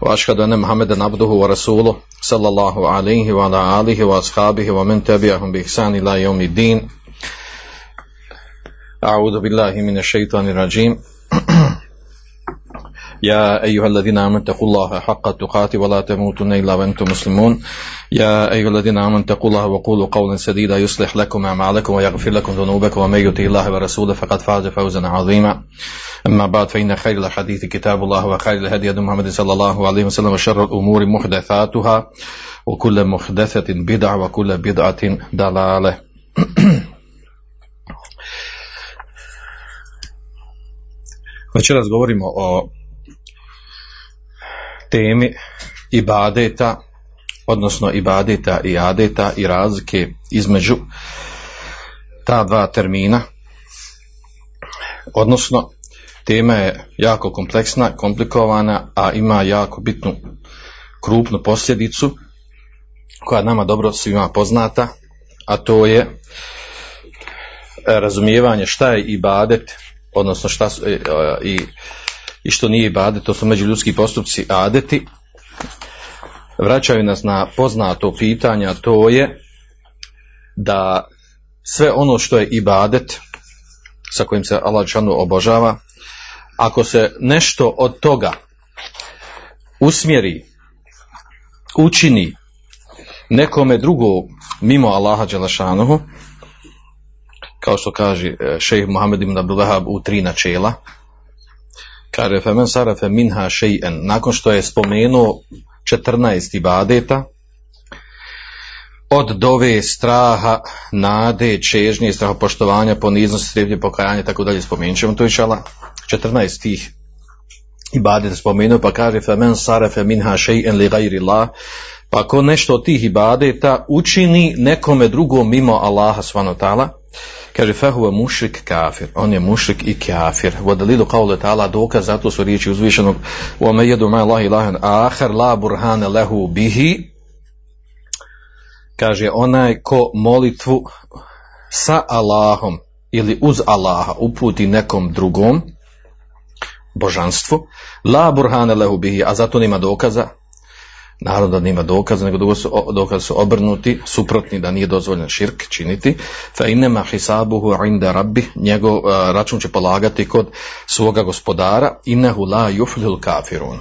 وأشهد أن محمدا عبده ورسوله صلى الله عليه وعلى آله وأصحابه ومن تبعهم بإحسان إلى يوم الدين. أعوذ بالله من الشيطان الرجيم. يا أيها الذين آمنوا اتقوا الله حق تقاته ولا تموتن إلا وأنتم مسلمون. يا أيها الذين آمنوا اتقوا الله وقولوا قولا سديدا يصلح لكم أعمالكم ويغفر لكم ذنوبكم ومن يطع الله ورسوله فقد فاز فوزا عظيما. أما بعد فإن خير الحديث كتاب الله وخير الهدي هدي محمد صلى الله عليه وسلم وشر الأمور محدثاتها وكل محدثة بدعة وكل بدعة ضلالة. Večeras govorimo o temi ibadeta, odnosno ibadeta i adeta i razlike između ta dva termina. Odnosno, tema je jako kompleksna, komplikovana, a ima jako bitnu krupnu posljedicu koja nama dobro svima poznata, a to je razumijevanje šta je ibadet, odnosno šta su, e, i i što nije ibadet, to su međuljudski postupci adeti, vraćaju nas na poznato pitanje, to je da sve ono što je ibadet, sa kojim se Allah obožava, ako se nešto od toga usmjeri, učini nekome drugo mimo Allaha Đelešanuhu, kao što kaže šejh Muhammed ibn Abdullah u tri načela, kaže femen sarafe minha še'en, nakon što je spomenuo 14 ibadeta, od dove, straha, nade, čežnje, strahopoštovanja, poniznosti, strepnje, pokajanje, tako dalje, spomenut ćemo to išala, 14 tih ibadeta spomenuo, pa kaže femen sarafe minha še'en li gajri la, pa ako nešto od tih ibadeta učini nekome drugom mimo Allaha svanotala, kaže fehuve mušrik kafir, on je mušrik i kafir. Vodalilu kaule ta'ala dokaz, zato su riječi uzvišenog ome jedu ma Allah ilahan ahar la burhane lehu bihi kaže onaj ko molitvu sa Allahom ili uz Allaha uputi nekom drugom božanstvu la burhane lehu bihi, a zato nema dokaza naravno da nema dokaza, nego su, dokazi su obrnuti, suprotni da nije dozvoljen širk činiti, fa inema hisabuhu inda rabbi, njegov uh, račun će polagati kod svoga gospodara, innehu la yuflil kafirun.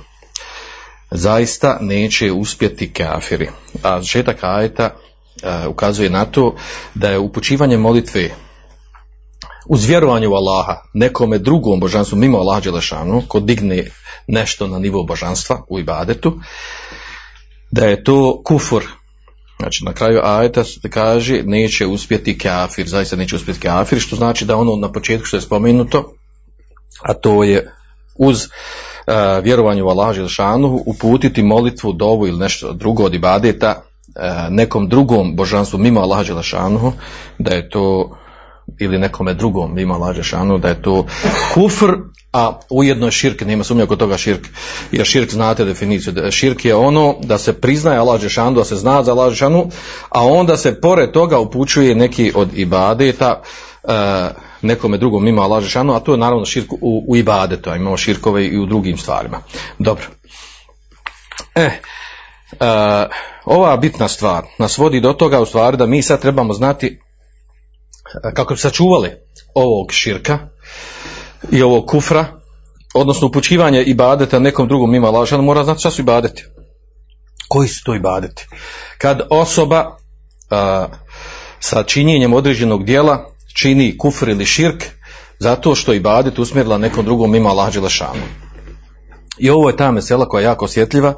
Zaista neće uspjeti kafiri. A žetak ajeta uh, ukazuje na to da je upućivanje molitve uz vjerovanje u Allaha, nekome drugom božanstvu, mimo Allaha Đelešanu, ko digne nešto na nivo božanstva u ibadetu, da je to kufur. Znači na kraju ajeta kaže neće uspjeti kafir, zaista neće uspjeti kafir, što znači da ono na početku što je spomenuto, a to je uz uh, vjerovanje u Allah Želšanu uputiti molitvu, dovu ili nešto drugo od ibadeta uh, nekom drugom božanstvu mimo Allah Želšanu, da je to ili nekome drugom mimo Allah Želšanu, da je to kufr, a ujedno je širk, nema sumnja kod toga širk, jer širk znate definiciju, širk je ono da se priznaje Allah Žešanu, da se zna za Allah Žešanu, a onda se pored toga upućuje neki od ibadeta uh, nekome drugom mimo Allah Žešanu, a to je naravno širk u, u ibadetu, a imamo širkove i u drugim stvarima. Dobro. E, uh, ova bitna stvar nas vodi do toga u stvari da mi sad trebamo znati kako bi sačuvali ovog širka, i ovog kufra, odnosno upućivanje ibadeta nekom drugom mimo lažan, mora znati šta su ibadeti. Koji su to ibadeti? Kad osoba a, sa činjenjem određenog dijela čini kufr ili širk zato što ibadet usmjerila nekom drugom mimo Allah Đelešanu. I ovo je ta mesela koja je jako osjetljiva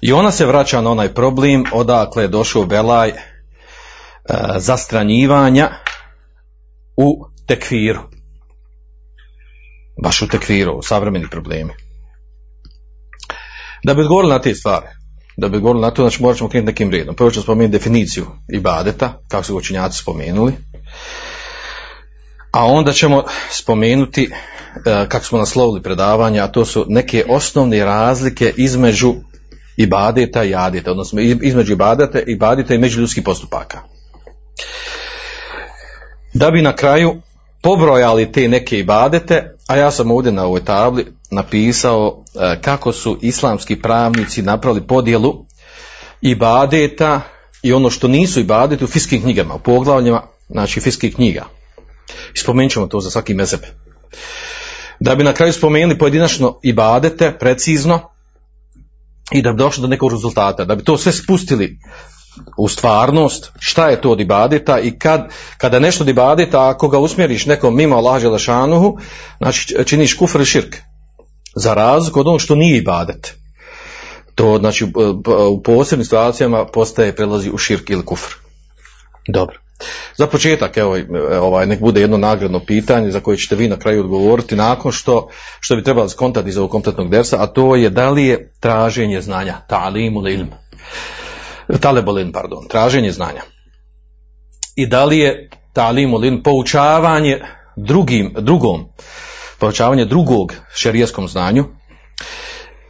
i ona se vraća na onaj problem odakle je došao belaj a, zastranjivanja u tekfiru baš u tekviru, savremeni problemi. Da bi odgovorili na te stvari, da bi govorili na to, znači morat ćemo krenuti nekim redom. Prvo ćemo spomenuti definiciju ibadeta, kako su učinjaci spomenuli, a onda ćemo spomenuti, e, kako smo naslovili predavanja, a to su neke osnovne razlike između ibadeta i adeta, odnosno između ibadeta, ibadeta i međuljudskih postupaka. Da bi na kraju pobrojali te neke ibadete, a ja sam ovdje na ovoj tabli napisao e, kako su islamski pravnici napravili podjelu ibadeta i ono što nisu ibadeti u fiskim knjigama, u poglavljima, znači fiskih knjiga. Spomenut ćemo to za svaki mezeb. Da bi na kraju spomenuli pojedinačno ibadete, precizno, i da bi došli do nekog rezultata, da bi to sve spustili u stvarnost, šta je to ibadeta i kad, kada nešto od ibadeta, ako ga usmjeriš nekom mimo Allah Želešanuhu, znači činiš kufr i širk. Za razliku od onog što nije ibadet. To znači u posebnim situacijama postaje, prelazi u širk ili kufr. Dobro. Za početak, evo, ovaj, nek bude jedno nagradno pitanje za koje ćete vi na kraju odgovoriti nakon što, što bi trebalo skontati iz ovog kompletnog dersa, a to je da li je traženje znanja, ta'limu ili ilm. Talebolin, pardon, traženje znanja. I da li je ta'limu ilm poučavanje drugim, drugom, poučavanje drugog šerijskom znanju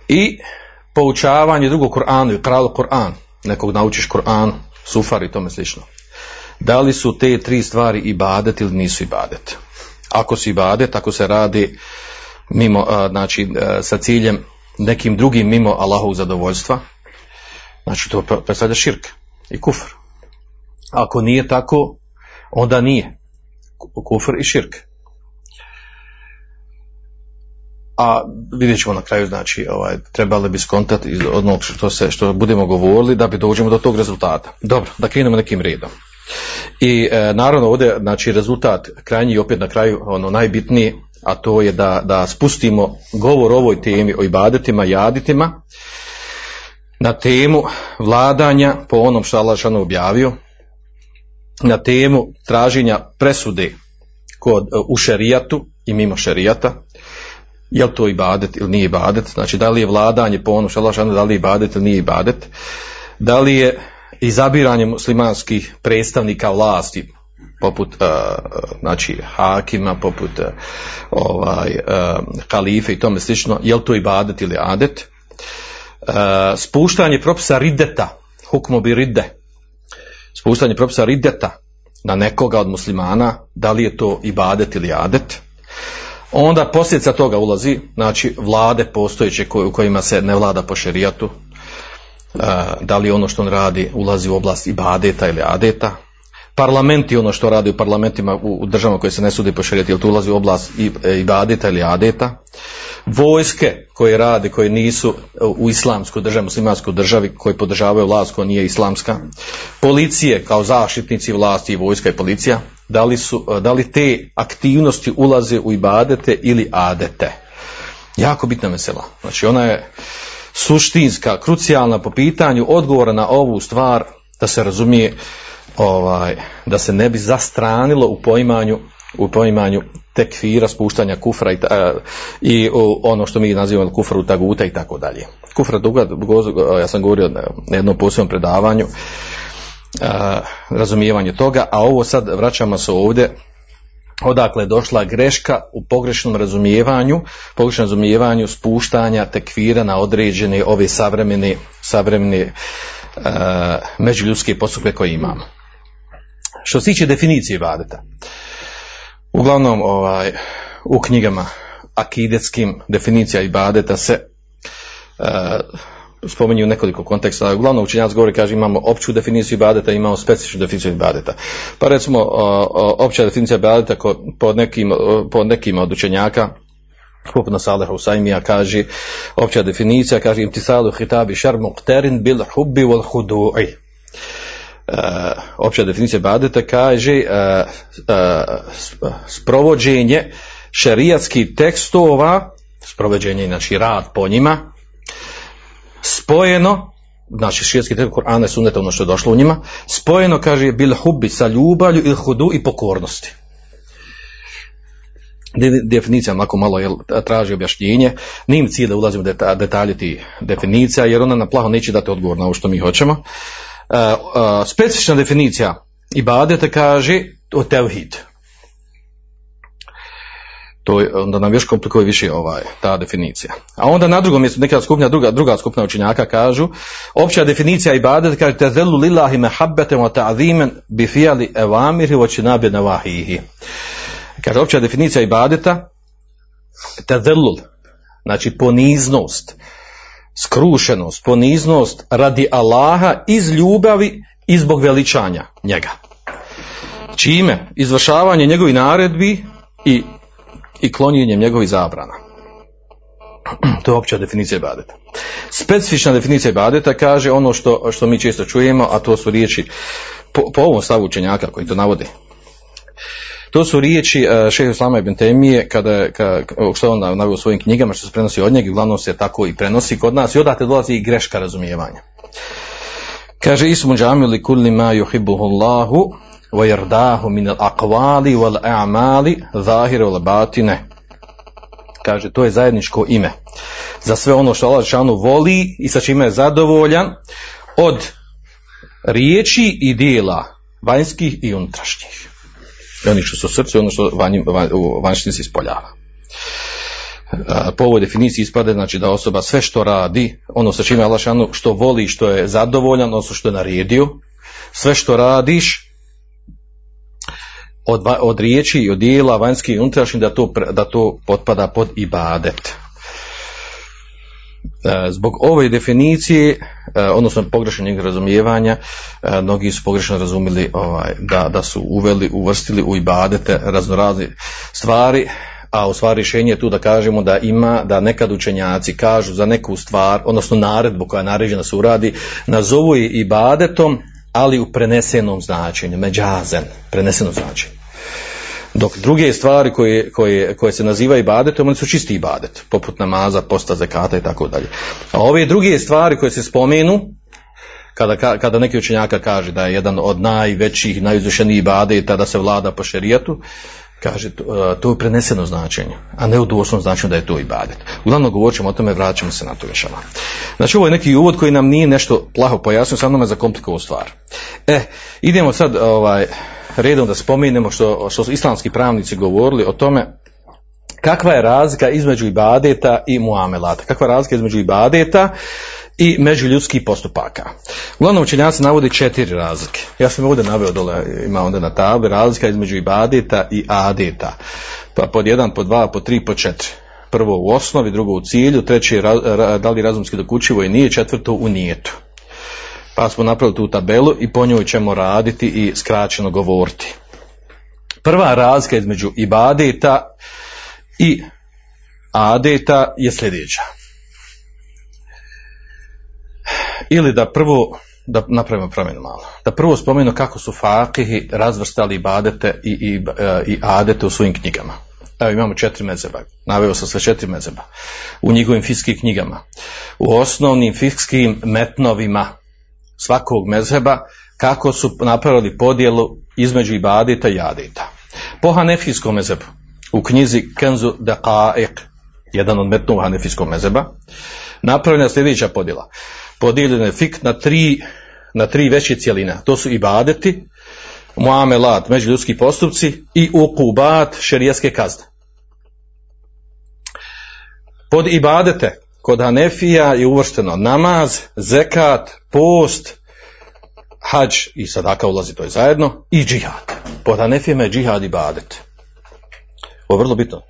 i poučavanje drugog Kur'anu i kralo Kur'an, nekog naučiš Kur'an, sufar i tome slično da li su te tri stvari ibadet ili nisu ibadet. Ako su ibadet, ako se radi mimo, znači sa ciljem nekim drugim mimo Allahovog zadovoljstva, znači to predstavlja širk i kufr. Ako nije tako, onda nije. Kufr i širk. A vidjet ćemo na kraju, znači, ovaj, trebali bi skontati iz onog što, se, što budemo govorili da bi dođemo do tog rezultata. Dobro, da krenemo nekim redom. I e, naravno ovdje znači rezultat krajnji opet na kraju ono najbitniji, a to je da, da spustimo govor o ovoj temi o ibadetima i aditima na temu vladanja po onom što objavio, na temu traženja presude kod, u šerijatu i mimo šerijata, je li to ibadet ili nije ibadet, znači da li je vladanje po onom što da li je ibadet ili nije ibadet, da li je izabiranje muslimanskih predstavnika vlasti poput uh, znači hakima, poput uh, ovaj kalife i tome slično, je li to ibadet ili adet? Spuštanje propisa rideta, hukmo bi ridde, spuštanje propisa rideta na nekoga od muslimana, da li je to ibadet ili adet? Onda posljedica toga ulazi, znači vlade postojeće u kojima se ne vlada po šerijatu, da li ono što on radi ulazi u oblast ibadeta ili adeta. Parlamenti ono što radi u parlamentima u državama koje se ne sudi po šerijati, ili to ulazi u oblast e, ibadeta ili adeta. Vojske koje rade, koje nisu u islamskoj državi, muslimanskoj državi, koji podržavaju vlast koja nije islamska. Policije kao zaštitnici vlasti i vojska i policija. Da li, su, da li te aktivnosti ulaze u ibadete ili adete? Jako bitna mesela. Znači ona je suštinska, krucijalna po pitanju odgovora na ovu stvar da se razumije ovaj, da se ne bi zastranilo u poimanju u poimanju tekfira, spuštanja kufra i, i ono što mi nazivamo kufru taguta i tako dalje. Kufra duga, ja sam govorio na jednom posebnom predavanju, razumijevanje toga, a ovo sad vraćamo se ovdje odakle je došla greška u pogrešnom razumijevanju, pogrešnom razumijevanju spuštanja tekvira na određene ove savremene, savremene uh, međuljudske postupke koje imamo. Što se tiče definicije ibadeta, uglavnom ovaj, u knjigama akidetskim definicija ibadeta se uh, spominju nekoliko konteksta. Uglavnom učenjac govori, kaže imamo opću definiciju ibadeta, imamo specifičnu definiciju ibadeta. Pa recimo opća definicija ibadeta pod nekim, pod nekim od učenjaka, poput Saleh Husaimija kaže, opća definicija kaže imtisalu hitabi šar muqtarin bil hubbi wal hudu'i. Uh, opća definicija ibadeta kaže uh, uh, sprovođenje šerijatskih tekstova, sprovođenje znači rad po njima, spojeno, znači šijetski tekst Kur'ana i ono što je došlo u njima, spojeno, kaže, bil hubi sa ljubavlju ili hudu i pokornosti. De- definicija onako malo jel, traži objašnjenje. Nije im cilj da ulazimo u deta- detalje tih definicija, jer ona nam plaho neće dati odgovor na ovo što mi hoćemo. E, e, specifična definicija ibadeta kaže o tevhid. To je, onda nam još komplikuje više ovaj, ta definicija. A onda na drugom mjestu neka skupina, druga, druga skupina učenjaka kažu, opća definicija ibadeta kaže tezelu lillahi mehabbetem wa ta'zimen bi fijali evamiri wa činabi nevahihi. Kaže opća definicija ibadeta tezellul, znači poniznost, skrušenost, poniznost radi Allaha iz ljubavi i zbog veličanja njega. Čime? Izvršavanje njegovih naredbi i, i klonjenjem njegovih zabrana. To je opća definicija ibadeta. Specifična definicija ibadeta kaže ono što, što mi često čujemo, a to su riječi po, po ovom stavu učenjaka koji to navode. To su riječi uh, šeha Islama ibn Temije kada, je- ka, što on naveo u svojim knjigama što se prenosi od njega uglavnom se tako i prenosi kod nas i odatle dolazi i greška razumijevanja. Kaže ismu džami li kulli ma yuhibbuhu Allahu wa yardahu min al-aqwali wal a'mali zahire wal batine. Kaže to je zajedničko ime za sve ono što Allah šanu voli i sa čime je zadovoljan od riječi i dijela vanjskih i unutrašnjih. I Oni što su i ono što vanj, van, u se ispoljava. Po ovoj definiciji ispade znači da osoba sve što radi, ono sa čime Allah šanu što voli, što je zadovoljan, odnosno što je naredio, sve što radiš od, od riječi i od dijela vanjski i unutrašnji da to, da to potpada pod ibadet. E, Zbog ove definicije, e, odnosno pogrešnog razumijevanja, e, mnogi su pogrešno razumjeli ovaj, da, da su uveli, uvrstili u ibadete raznorazne stvari, a u stvari rješenje je tu da kažemo da ima, da nekad učenjaci kažu za neku stvar, odnosno naredbu koja je naređena se uradi, nazovu je ibadetom, ali u prenesenom značenju, međazen, prenesenom značenju. Dok druge stvari koje, koje, koje se nazivaju ibadetom, oni su čisti ibadet, poput namaza, posta, zekata i tako dalje. A ove druge stvari koje se spomenu, kada, ka- kada neki učenjaka kaže da je jedan od najvećih, najuzvišenijih ibadeta da se vlada po šerijatu, kaže to, e, je preneseno značenje, a ne u doslovnom značenju da je to ibadet. Uglavnom govorit ćemo o tome, vraćamo se na to jednom. Znači ovo je neki uvod koji nam nije nešto plaho pojasnio, samo nam je zakomplikovao stvar. E, idemo sad ovaj, redom da spomenemo što, što su islamski pravnici govorili o tome kakva je razlika između ibadeta i muamelata, kakva je razlika između ibadeta i međuljudskih postupaka. Uglavnom učenjaci navode četiri razlike. Ja sam ovdje naveo dole, ima onda na tabli, razlika između ibadeta i adeta. Pa pod jedan, pod dva, pod tri, pod četiri. Prvo u osnovi, drugo u cilju, treće da li razumski dokučivo i nije, četvrto u nijetu. Pa smo napravili tu tabelu i po njoj ćemo raditi i skraćeno govoriti. Prva razlika između ibadeta i adeta je sljedeća. Ili da prvo, da napravimo promjenu malo, da prvo spomenu kako su fakihi razvrstali ibadete i, i, e, i adete u svojim knjigama. Evo imamo četiri mezeba, naveo sam sve četiri mezeba, u njihovim fikskim knjigama, u osnovnim fikskim metnovima svakog mezheba, kako su napravili podjelu između ibadeta i adeta. Po hanefijskom mezebu, u knjizi Kenzu Daqa'iq, jedan od metnova hanefijskog mezeba, napravljena je sljedeća podjela. Podijeljen je fik na tri, na tri veće cijeline. To su ibadeti, muamelat, međuljudski postupci i ukubat, šerijaske kazne. Pod ibadete, kod Hanefija je uvršteno namaz, zekat, post, hađ i sadaka ulazi to je zajedno i džihad. Pod Hanefijama je džihad ibadet. Ovo je vrlo bitno.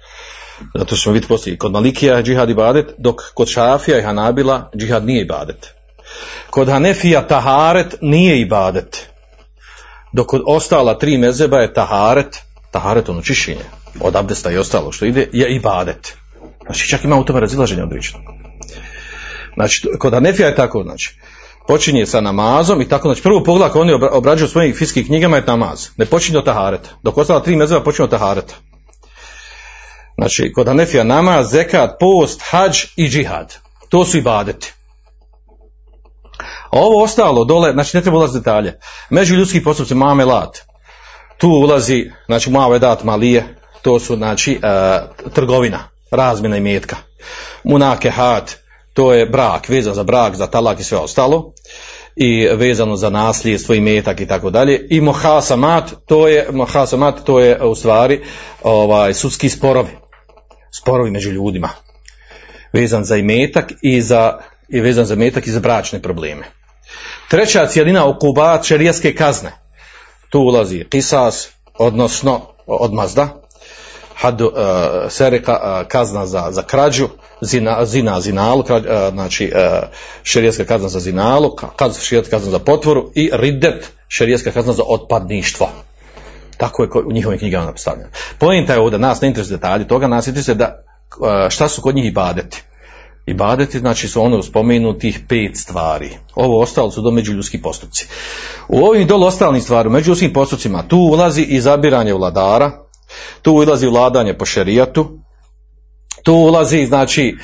Zato što ćemo vidjeti poslije, kod Malikija je džihad ibadet, dok kod Šafija i Hanabila džihad nije ibadet. Kod Hanefija taharet nije ibadet. Dok kod ostala tri mezeba je taharet, taharet ono čišćenje, od abdesta i ostalo što ide, je ibadet. Znači čak ima u tome razilaženje odlično. Znači, kod Hanefija je tako, znači, počinje sa namazom i tako, znači, prvo pogled ako oni obra- obrađuju svojim fiskim knjigama je namaz. Ne počinje od tahareta. Dok ostala tri mezeba počinje od tahareta. Znači, kod Hanefija namaz, zekat, post, hađ i džihad. To su ibadeti. A ovo ostalo dole, znači ne treba ulaziti detalje. Među ljudski postupci mamelat. Tu ulazi, znači mavedat malije, to su znači e, trgovina, razmjena imetka. Munakehat, to je brak, vezan za brak, za talak i sve ostalo i vezano za nasljedstvo i metak i tako dalje. I mohasamat, to je mohasamat, to je u stvari ovaj sudski sporovi. Sporovi među ljudima. Vezan za imetak i za i vezan za metak i za bračne probleme. Treća cijelina okubat šerijaske kazne. Tu ulazi kisas, odnosno odmazda, had, uh, sereka, uh, kazna za, za krađu, zina, zina zinalu, uh, znači uh, šerijaska kazna za zinalu, kaz, šerijaska kazna za potvoru i ridet, šerijaska kazna za otpadništvo. Tako je u njihovim knjigama napostavljeno. Pojenta je ovdje, nas ne interesuje detalji toga, nas interesuje da šta su kod njih ibadeti. Ibadeti znači su ono spomenutih pet stvari. Ovo ostalo su do međuljudski postupci. U ovim dole ostalim stvari, u međuljudskim postupcima, tu ulazi i zabiranje vladara, tu ulazi vladanje po šerijatu, tu ulazi znači e,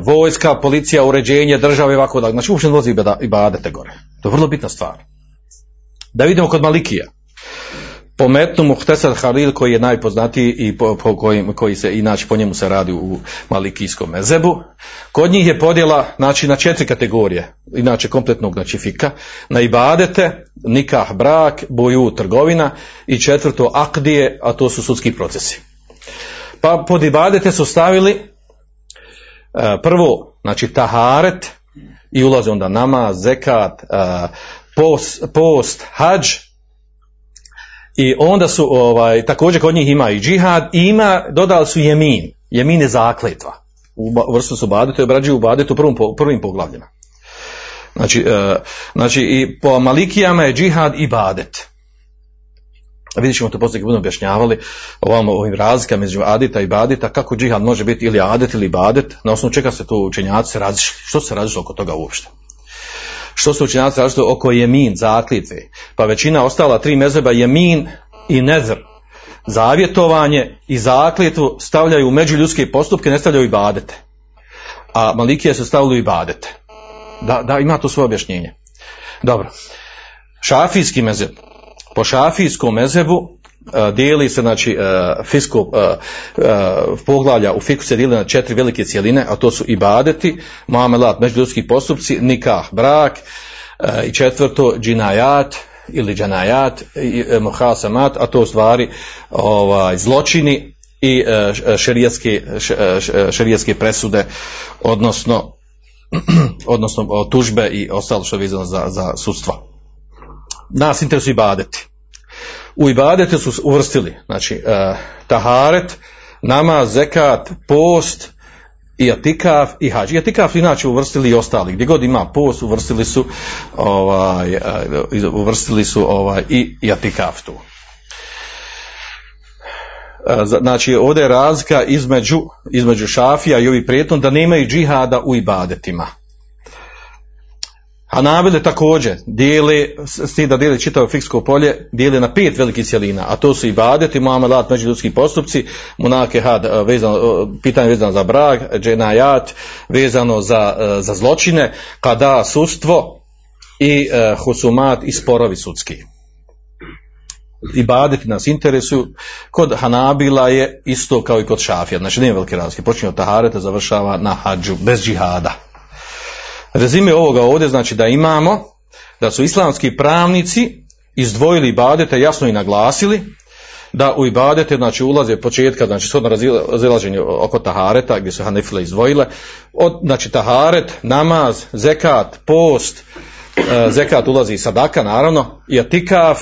vojska, policija, uređenje države ovako da znači uopće ne ulazi i badete gore. To je vrlo bitna stvar. Da vidimo kod Malikija. Pometnu Muhtesad Halil koji je najpoznatiji i po, po kojim, koji se inače po njemu se radi u Malikijskom mezebu. Kod njih je podjela znači na četiri kategorije, inače kompletnog znači fika, na ibadete, nikah brak, boju trgovina i četvrto akdije, a to su sudski procesi. Pa pod ibadete su stavili e, prvo, znači taharet i ulaze onda namaz, zekat, e, post, post hađ, i onda su, ovaj, također kod njih ima i džihad, i ima, dodali su jemin. Jemin je zakletva. U vrstu su badetu i obrađuju badetu u prvom, prvim poglavljima. Znači, e, znači i po malikijama je džihad i badet. Vidjet ćemo to poslije kad budemo objašnjavali ovamo, ovim razlikama među adita i badita, kako džihad može biti ili adet ili badet, na osnovu čega se tu učenjaci različili, što se različilo oko toga uopšte. Što su učenjaci različili oko jemin, zaklitve, pa većina ostala tri mezeba jemin i nezr, zavjetovanje i zakljetvu stavljaju u međuljudske postupke, ne stavljaju i badete. A malikije su stavili i badete. Da, da, ima to svoje objašnjenje. Dobro. Šafijski mezeb. Po šafijskom mezebu dijeli se, znači, uh, fisko, uh, poglavlja u fiku se dijeli na četiri velike cijeline, a to su ibadeti, muamelat, međuljudski postupci, nikah, brak, i četvrto, džinajat, ili džanajat, i muhasamat, a to u stvari ovaj, zločini i šerijetske, šerijetske presude, odnosno odnosno tužbe i ostalo što je vezano za, za sudstva. Nas interesuju ibadeti. U ibadete su uvrstili, znači, uh, taharet, nama, zekat, post, i atikaf i hađ. I atikaf inače uvrstili i ostali. Gdje god ima post uvrstili su ovaj, uvrstili su ovaj, i, i atikaf tu. Znači ovdje je razlika između, između šafija i ovih prijetom da nemaju džihada u ibadetima. A također dijeli, s tim da dijeli čitavo fiksko polje, dijeli na pet velikih cjelina, a to su i badeti, muamelat, međuljudski postupci, munake had, vezano, pitanje vezano za brak, dženajat, vezano za, za zločine, kada sustvo i husumat i sporovi sudski. I badeti nas interesuju, kod Hanabila je isto kao i kod Šafija, znači nije velike razlike, počinje od Tahareta, završava na hađu, bez džihada. Rezime ovoga ovdje znači da imamo da su islamski pravnici izdvojili ibadete, jasno i naglasili da u ibadete znači ulaze početka, znači shodno razilaženje oko tahareta gdje su hanefile izdvojile, od, znači taharet, namaz, zekat, post, e, zekat ulazi i sadaka naravno, i atikaf,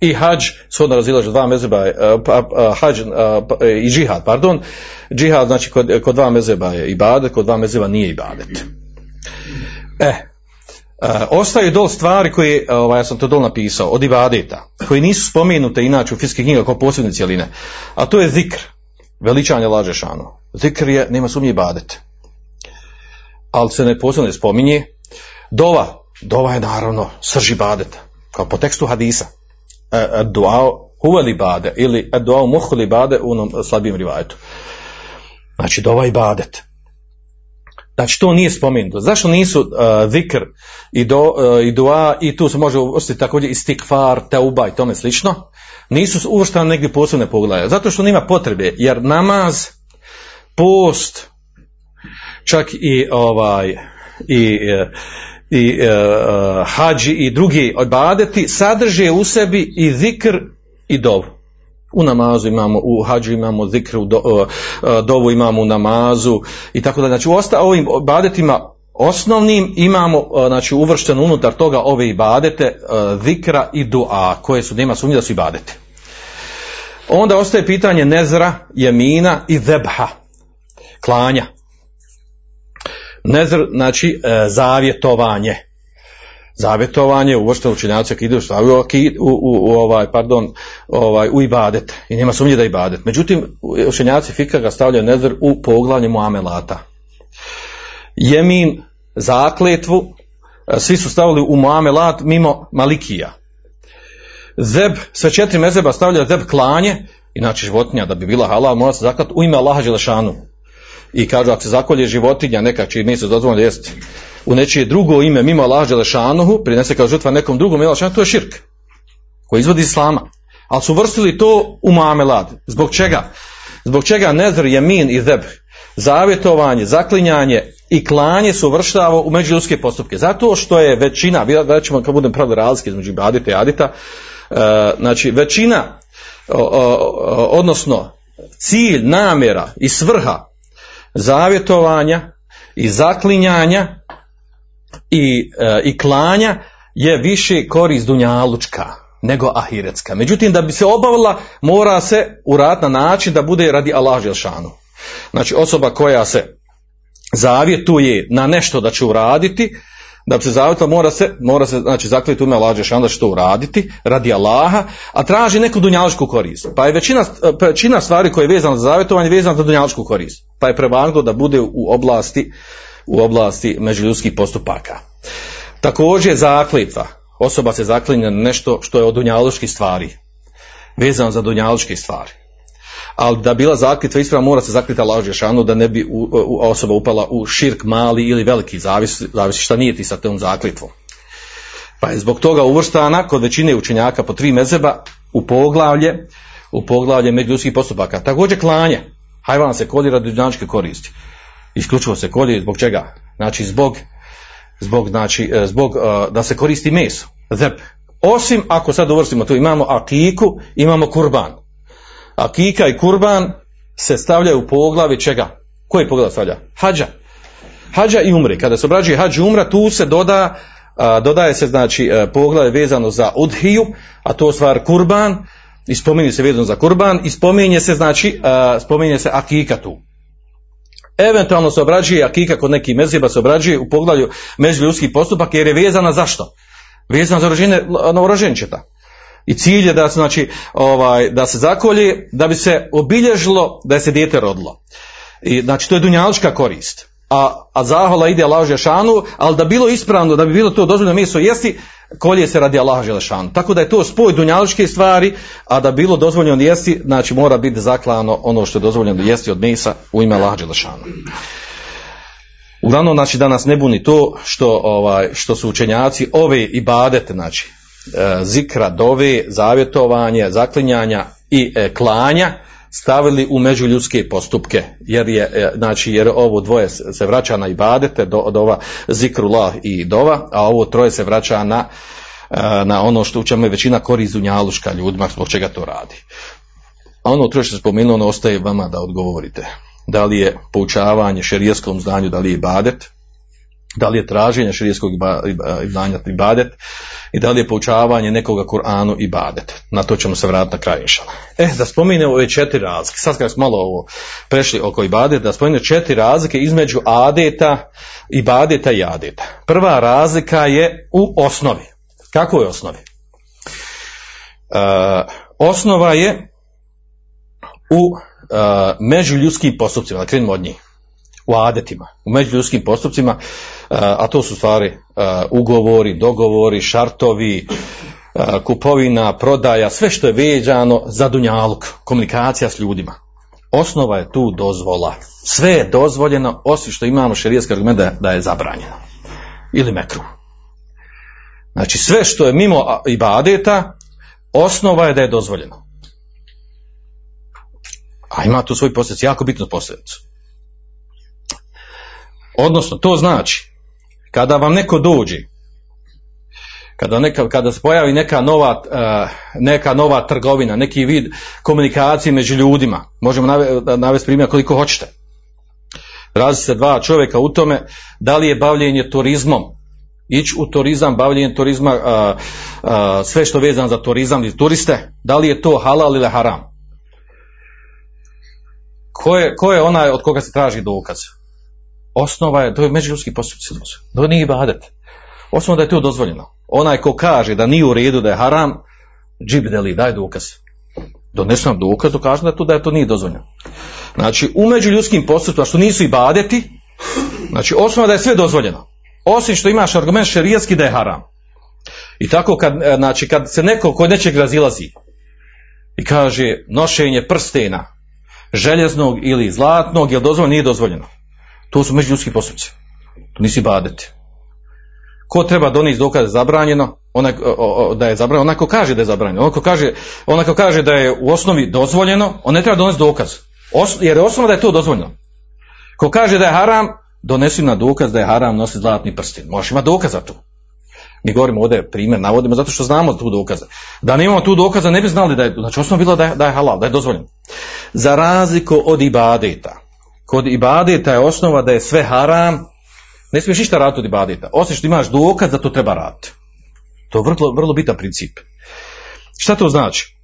i hađ, shodno razilaže dva mezeba, e, pa, hađ pa, i džihad, pardon, džihad znači kod, kod dva mezeba je ibadet, kod dva mezeba nije ibadet. E, ostaju dol stvari koje, ovaj, ja sam to dol napisao, od ibadeta, koji nisu spomenute inače u fiskih knjiga kao posebne cijeline, a to je zikr, veličanje lažešano. Zikr je, nema sumnje ibadet. Ali se ne posebno spominje. Dova, dova je naravno srž ibadeta, kao po tekstu hadisa. E, duao huveli bade ili duao muhuli bade u onom slabijem rivajetu. Znači dova ibadet. Znači to nije spomenuto. Zašto nisu uh, zikr i, do, uh, i dua i tu se može uvrstiti također i stikfar, teuba i tome slično. Nisu uvrštene negdje posebne poglavlje. Zato što nema potrebe, jer namaz, post, čak i ovaj i, i uh, hađi i drugi ibadeti sadrže u sebi i zikr i dovu. U namazu imamo, u hađu imamo zikr, u do, uh, dovu imamo u namazu i tako da. Znači u osta, ovim ibadetima osnovnim imamo uh, znači uvršteno unutar toga ove ibadete zikra i dua koje su nema sumnje da su ibadete. Onda ostaje pitanje nezra, jemina i zebha, klanja. Nezr, znači e, zavjetovanje. Zavjetovanje uvršteno učenjaci koji idu u, u, u, ovaj, pardon, ovaj, u ibadet i nema sumnje da ibadet. Međutim, učenjaci fika ga stavljaju nezr u poglavlje muamelata. Jemin, zakletvu, svi su stavili u muamelat mimo malikija. Zeb, sve četiri mezeba stavljaju zeb klanje, inače životinja da bi bila halal mora se zaklat u ime Allaha Želešanu i kažu ako se zakolje životinja neka čiji meso dozvoljeno jesti u nečije drugo ime mimo Allaha Đelešanuhu, prinese kao žrtva nekom drugom ime to je širk koji izvodi islama. Ali su vrstili to u muamelad. Zbog čega? Zbog čega nezr, jemin i zeb, zavjetovanje, zaklinjanje i klanje su vrštavo u međuljudske postupke. Zato što je većina, vidjet ćemo kad budem pravili razlike između adita i adita, uh, znači većina, odnosno cilj, namjera i svrha zavjetovanja i zaklinjanja i, e, i klanja je više korist dunjalučka nego ahiretska. Međutim, da bi se obavila, mora se urat na način da bude radi Allah Želšanu. Znači, osoba koja se zavjetuje na nešto da će uraditi, da bi se zavjetila, mora se, mora se znači, zakliti ume Allah Želšanu da će to uraditi, radi Allaha, a traži neku dunjalučku korist. Pa je većina, većina stvari koje je vezana za zavjetovanje vezana za dunjalučku korist. Pa je prevagnuo da bude u oblasti u oblasti međuljudskih postupaka. Također zaklitva. Osoba se zaklinja na nešto što je od dunjalučkih stvari. Vezano za dunjalučke stvari. Ali da bila zaklitva ispravna mora se zaklita Allah Žešanu da ne bi osoba upala u širk mali ili veliki, zavisi, zavisi šta nije ti sa tom zaklitvom. Pa je zbog toga uvrštana kod većine učenjaka po tri mezeba u poglavlje, u poglavlje međuljudskih postupaka. Također klanje. Hajvan se kodi radi dunjalučke koristi isključivo se kolje zbog čega? Znači zbog, zbog, znači, zbog uh, da se koristi meso, zeb. Osim ako sad uvrstimo tu imamo akiku, imamo kurban. Akika i kurban se stavljaju u poglavi čega? Koji poglav stavlja? Hadža. Hadža i umre. Kada se obrađuje hađ umra, tu se doda, uh, dodaje se znači poglavlje vezano za udhiju, a to stvar kurban, i spominje se vezano za kurban, i spominje se znači, spominje se akika tu. Eventualno se obrađuje akika kod nekih mezheba se obrađuje u poglavlju međuljudskih postupaka jer je vezana zašto? Vezana za rođenje novorođenčeta. I cilj je da, znači, ovaj, da se zakolje, da bi se obilježilo da je se dijete rodilo. I, znači, to je dunjalička korist. A, a zahvala ide Allah šanu, ali da bilo ispravno, da bi bilo to dozvoljeno mjesto jesti, kolje se radi Allah Želešanu. Tako da je to spoj dunjaličke stvari, a da bilo dozvoljeno jesti, znači mora biti zaklano ono što je dozvoljeno jesti od mesa u ime Allah Želešanu. Uglavnom, znači, danas ne buni to što, ovaj, što su učenjaci ove ibadete, znači, e, zikra, dove, zavjetovanje, zaklinjanja i e, klanja, stavili u međuljudske postupke, jer je, e, znači, jer ovo dvoje se vraća na ibadete, do, do ova zikrullah i dova, a ovo troje se vraća na, e, na ono što u čemu je većina korizu njaluška ljudima, zbog čega to radi. A ono troje što se spomenuo, ono ostaje vama da odgovorite. Da li je poučavanje šerijskom znanju, da li je ibadet, da li je traženje širijetskog znanja ibadet i da li je poučavanje nekoga Kur'anu ibadet. Na to ćemo se vratiti na kraju inšala. E, da spominemo ove četiri razlike. Sad kad smo malo ovo prešli oko ibadet, da spominemo četiri razlike između adeta, ibadeta i adeta. Prva razlika je u osnovi. Kako je osnovi? E, osnova je u e, međuljudskim postupcima, da krenemo od njih u adetima, u međuljudskim postupcima, a to su stvari ugovori, dogovori, šartovi, kupovina, prodaja, sve što je vezano za dunjaluk, komunikacija s ljudima. Osnova je tu dozvola. Sve je dozvoljeno, osim što imamo šerijski argument da, je zabranjeno. Ili mekru. Znači sve što je mimo ibadeta, osnova je da je dozvoljeno. A ima tu svoj posljedic, jako bitnu posljedicu. Odnosno, to znači, kada vam neko dođe, kada, neka, kada se pojavi neka nova, eh, neka nova trgovina, neki vid komunikacije među ljudima, možemo nave- navesti primjer koliko hoćete. Razi se dva čovjeka u tome da li je bavljenje turizmom, ići u turizam, bavljenje turizma, a, a, sve što vezano za turizam i turiste, da li je to halal ili haram? Ko je, ko je onaj od koga se traži dokaz? Osnova je, to je međuljudski postupci. To nije ibadet. Osnova da je to dozvoljeno. Onaj ko kaže da nije u redu da je haram, džibdeli, daj dokaz. Donesu nam dokaz, dokažu da, to, da je to nije dozvoljeno. Znači, u međuljudskim postupcima što nisu ibadeti, znači osnova da je sve dozvoljeno. Osim što imaš argument šerijatski da je haram. I tako kad, e, znači, kad se neko kod nečeg razilazi i kaže nošenje prstena, željeznog ili zlatnog, je dozvoljeno, nije dozvoljeno. To su međuljudski postupci. To nisi badeti. Ko treba donijeti dokaz da je zabranjeno, onaj, da je zabranjeno, onaj ko kaže da je zabranjeno, onaj ko kaže, onaj ko kaže da je u osnovi dozvoljeno, on ne treba donesti dokaz. Os, jer je osnova da je to dozvoljeno. Ko kaže da je haram, donesi na dokaz da je haram nositi zlatni prstin. Možeš imati dokaz za to. Mi govorimo ovdje primjer, navodimo zato što znamo tu dokaze. Da nemamo tu dokaza ne bi znali da je, znači osnova bila da je, da je halal, da je dozvoljeno. Za razliku od ibadeta. Kod ibadeta je osnova da je sve haram, ne smiješ ništa raditi od ibadeta, osim što imaš dokaz da to treba raditi. To je vrlo, vrlo bitan princip. Šta to znači?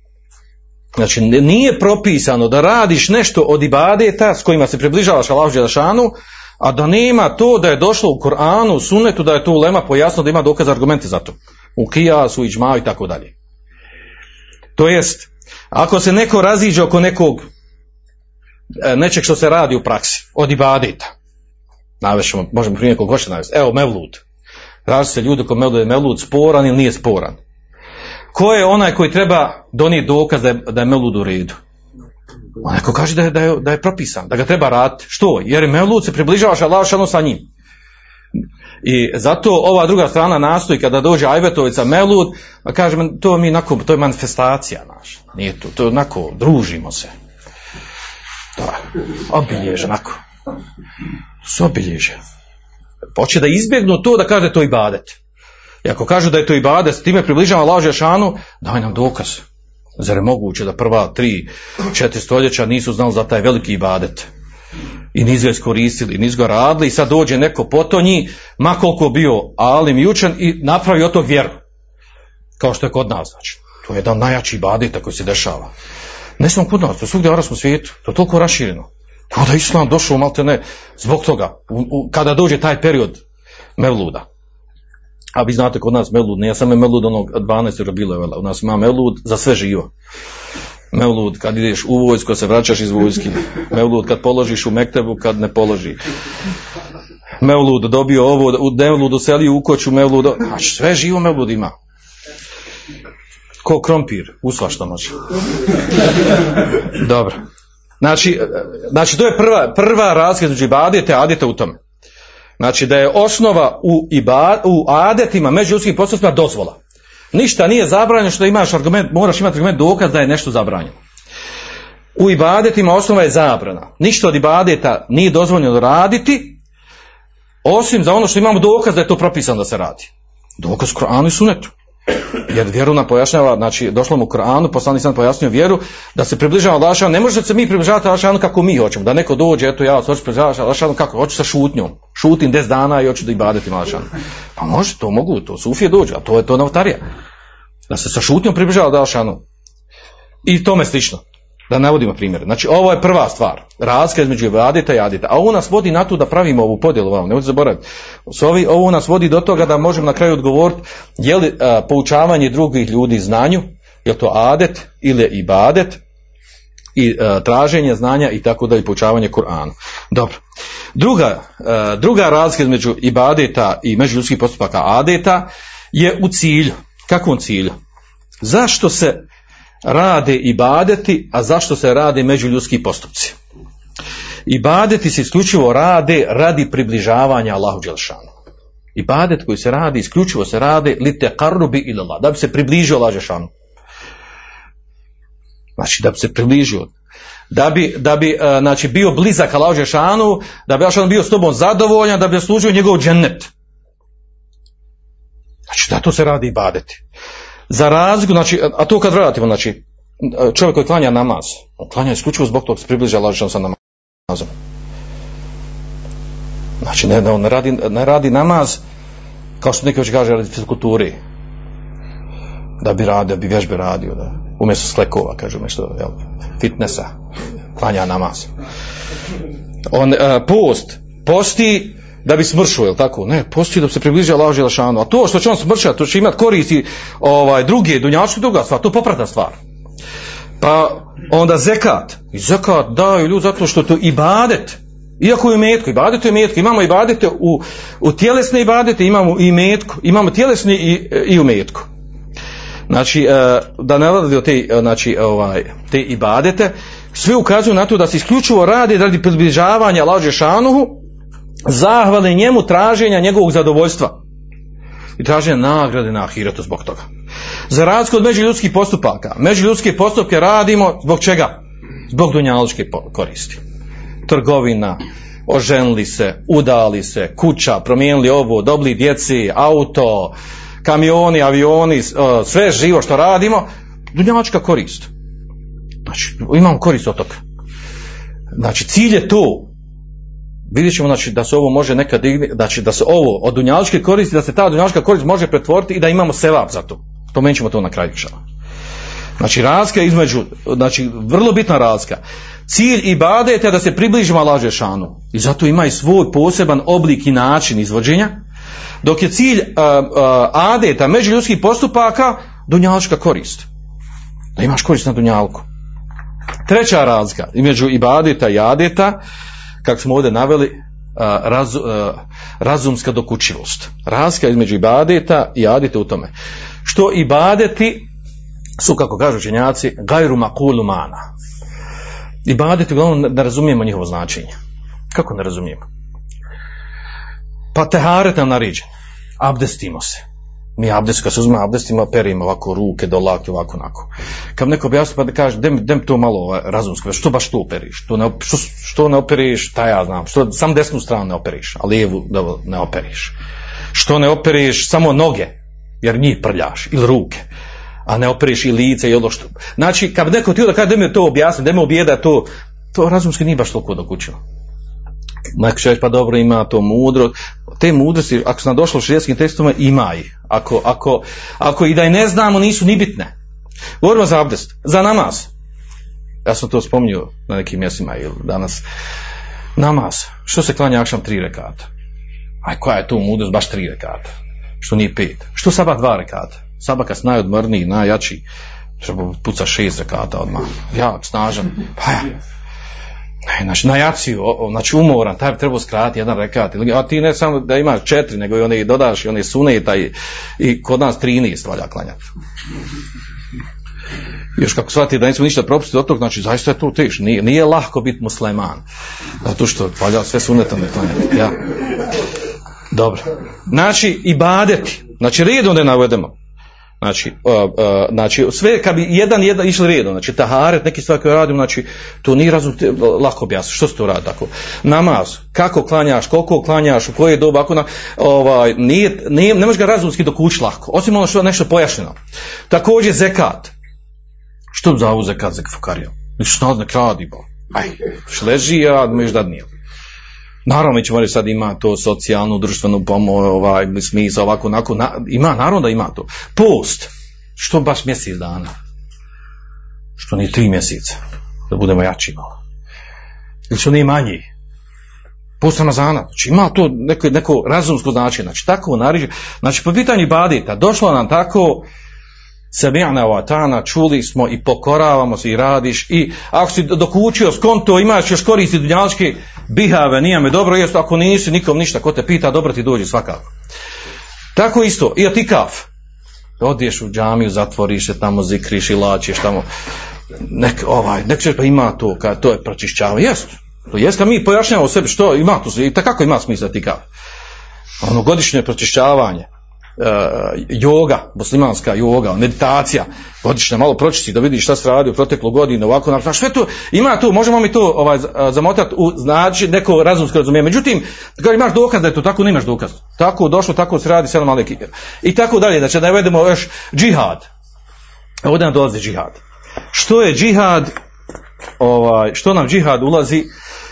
Znači, nije propisano da radiš nešto od ibadeta s kojima se približavaš Allahu Đelešanu, a da nema to da je došlo u Koranu, u Sunnetu, da je to ulema pojasno da ima dokaz argumente za to. U Kijasu, Iđmaju i tako dalje. To jest, ako se neko raziđe oko nekog nečeg što se radi u praksi, od ibadeta, navešemo, možemo primjer kog hoće navesti, evo Mevlud, razi se ljudi ko Mevlud je Mevlud sporan ili nije sporan. Ko je onaj koji treba donijeti dokaz da je, da je Mevlud u redu? Onaj ko kaže da je, da, je, da je propisan, da ga treba raditi. Što? Jer je Mevlud se približavaš Allah sa njim. I zato ova druga strana nastoji kada dođe Ajvetovica Mevlud, a kaže to mi onako, to je manifestacija naša. Nije to, to je onako, družimo se. Da, obilježe, onako. Su obilježe. Hoće da izbjegnu to da kaže to i badet. I ako kažu da je to i badet, s time približava laže šanu, daj nam dokaz. Zar je moguće da prva tri, četiri stoljeća nisu znali za taj veliki ibadet? I nisu ga iskoristili, nisu ga radili i sad dođe neko potonji, ma koliko bio alim i učen i napravi od tog vjeru. Kao što je kod nas, znači. To je jedan najjači ibadeta koji se dešava. Ne samo kod nas, to je svugdje u arabskom svijetu. To je toliko rašireno. Kao da je islam došao malte ne zbog toga. U, u, kada dođe taj period Mevluda. A vi znate kod nas Mevlud, ne ja sam je Mevlud onog 12. Rabilevela, u nas ima Mevlud za sve živo. Mevlud kad ideš u vojsku, kad se vraćaš iz vojski. Mevlud kad položiš u Mektebu, kad ne položi. Mevlud dobio ovo, u Mevlud uselio u koću, Mevlud, znači sve živo Mevlud ima. Ko krompir, usva što može. Dobro. Znači, znači to je prva, prva razlika između ibadete i u tome. Znači da je osnova u, iba, u adetima među ljudskim dozvola. Ništa nije zabranjeno što imaš argument, moraš imati argument dokaz da je nešto zabranjeno. U ibadetima osnova je zabrana. Ništa od ibadeta nije dozvoljeno raditi, osim za ono što imamo dokaz da je to propisano da se radi. Dokaz Koranu i Sunetu. Jer vjeru nam pojašnjava, znači došlo mu u Koranu, poslanik sam pojasnio vjeru, da se približava Allahšanu, ne može se mi približavati Allahšanu kako mi hoćemo, da neko dođe, eto ja hoću približavati Allahšanu kako, hoću sa šutnjom, šutim 10 dana i hoću da ibadetim Allahšanu. Pa može, to mogu, to sufije dođe, a to je to novotarija. Da se sa šutnjom približava Allahšanu. I tome slično. Da navodimo primjere. Znači, ovo je prva stvar. Razlika između ibadeta i adeta. A ovo nas vodi na to da pravimo ovu podjelu. Vam, nemojte zaboraviti. Ovi, ovo nas vodi do toga da možemo na kraju odgovoriti je li a, poučavanje drugih ljudi znanju, je to adet ili je ibadet, i a, traženje znanja i tako da i poučavanje Kur'anu. Dobro. Druga, a, druga razlika između ibadeta i međuljudskih postupaka adeta je u cilju. Kakvom cilju? Zašto se rade ibadeti, a zašto se rade međuljudski postupci. Ibadeti se isključivo rade radi približavanja Allahu Đelšanu. Ibadet koji se radi, isključivo se rade li te karrubi ilallah, da bi se približio Allah Đelšanu. Znači da bi se približio. Da bi, da bi e, znači, bio blizak Allah Đelšanu, da bi Allah bio s tobom zadovoljan, da bi služio njegov džennet. Znači da to se radi ibadeti. Za razliku, znači, a to kad vratimo, znači, čovjek koji klanja namaz, on klanja isključivo zbog toga se približa Đelšanu sa namazom. Znači, ne, on ne radi, ne radi namaz kao što neki već kaže radi fizikulturi. Da bi radio, da bi vježbe radio, da, umjesto sklekova, kažu nešto, jel, fitnessa, klanja namaz. On, uh, post, posti da bi smršao, jel tako? Ne, posti da bi se približio Allah Želešanu. A to što će on smršati, to će imati koristi ovaj, druge, dunjačke druga stvar, to je popratna stvar. Pa onda zekat. I zekat daju ljudi zato što to ibadet. Iako je metko, ibadete je metko, imamo ibadete u, u tjelesne ibadete, imamo i metko, imamo tjelesni i, i u metku. Znači, da ne radi te, znači, ovaj, te ibadete, sve ukazuju na to da se isključivo radi radi približavanja lađe šanuhu, zahvale njemu traženja njegovog zadovoljstva i traženja nagrade na ahiretu zbog toga. Za razliku od međuljudskih postupaka, međuljudske postupke radimo zbog čega? Zbog dunjaločke koristi trgovina, oženili se, udali se, kuća, promijenili ovo, dobili djeci, auto, kamioni, avioni, sve živo što radimo, dunjavačka korist. Znači, imamo korist od toga. Znači, cilj je to. Vidjet ćemo znači, da se ovo može nekad znači da se ovo od dunjavačke koristi, da se ta dunjavačka korist može pretvoriti i da imamo sevap za to. Spomenut ćemo to na kraju šala. Znači, razlika između, znači, vrlo bitna razlika. Cilj ibadeta je da se približimo Allaho šanu i zato ima i svoj poseban oblik i način izvođenja, dok je cilj uh, uh, adeta međuljudskih postupaka dunjalička korist. Da imaš korist na dunjalku. Treća razlika između ibadeta i adeta, kako smo ovdje naveli, raz, razumska dokučivost. Razlika između ibadeta i adeta u tome. Što ibadeti su, kako kažu učenjaci, gajru makulu mana i baditi, uglavnom ne razumijemo njihovo značenje. Kako ne razumijemo? Pa teharet nam nariđen. Abdestimo se. Mi abdest, kad se uzme abdestima, perimo ovako ruke do lake, ovako, onako. Kad neko objasni pa da kaže, dem, dem to malo ovaj, razumsko, što baš to operiš? Što ne, što, što ne operiš, šta ja znam, što sam desnu stranu ne operiš, a lijevu ne operiš. Što ne operiš samo noge, jer njih prljaš, ili ruke a ne operiš i lice i ono što. Znači, kad neko ti da kaže da mi to objasni, da mi objeda to, to razumski nije baš toliko dokućilo. Neko pa dobro, ima to mudro. Te mudrosti, ako se nam došlo u širijskim tekstovima, ima i. Ako, ako, ako i da je ne znamo, nisu ni bitne. Govorimo za abdest, za namaz. Ja sam to spominjao na nekim mjestima ili danas. Namaz. Što se klanja akšam tri rekata? Aj, koja je to mudrost, baš tri rekata? Što nije pet? Što sabah dva rekata? Sabakas najodmrniji, najjači, treba puca šest rekata odmah. Jak, snažan. Pa ja. Znači, na jaciju, znači umoran, taj bi trebao skratiti jedan rekat. A ti ne samo da imaš četiri, nego i one dodaš i one suneta i, i kod nas trinest valja klanjati. Još kako shvati da nismo ništa propustiti od toga, znači zaista je to teško. Nije, nije lahko biti musliman. Zato što valja sve suneta ne klanjati. Ja. Dobro. Znači, i badeti. Znači, redom da navedemo. Znači, uh, uh, znači, sve kad bi jedan jedan išli redom, znači taharet, neki stvari koje radimo, znači to nije razum lako objasniti. Što se to radi tako? Namaz, kako klanjaš, koliko klanjaš, u koje doba, ako na, ovaj, nije, nije, ne možeš ga razumski dokući lako, osim ono što je nešto pojašnjeno. Također zekat. Što za ovu zekat zekfukario? Što ne radi, bo? Aj, leži, a možeš da nije. Naravno, mi ćemo reći sad ima to socijalnu, društvenu pomoć, ovaj, smisla, ovako, onako, na, ima, naravno da ima to. Post, što baš mjesec dana? Što nije tri mjeseca, da budemo jači malo. Ili što nije manji? Post Ramazana, znači ima to neko, neko razumsko značenje, znači tako nariže, znači po pitanju badita, došlo nam tako, Sami'na wa ta'ana, čuli smo i pokoravamo se i radiš i ako si dok učio skonto imaš još koristi dunjalčke bihave, nije me dobro, jest ako nisi nikom ništa, ko te pita, dobro ti dođe svakako. Tako isto, i atikaf. Odiješ u džamiju, zatvoriš se tamo, zikriš i lačiš tamo. Nek, ovaj, nek će pa ima to, ka, to je pročišćavanje. Jest, to jest kad mi pojašnjavamo sebi što ima tu, i kako ima smisla ti kao. Ono godišnje pročišćavanje, joga, muslimanska joga, meditacija, godišnja malo pročisti da vidiš šta se radi u proteklu godinu, ovako, na sve to, ima tu, možemo mi to ovaj, zamotati u znači neko razumsko razumijevanje. Međutim, kad imaš dokaz da je to tako, nemaš dokaz. Tako došlo, tako se radi, sedam maleki. I tako dalje, znači da navedemo još džihad. Ovdje nam dolazi džihad. Što je džihad, ovaj, što nam džihad ulazi,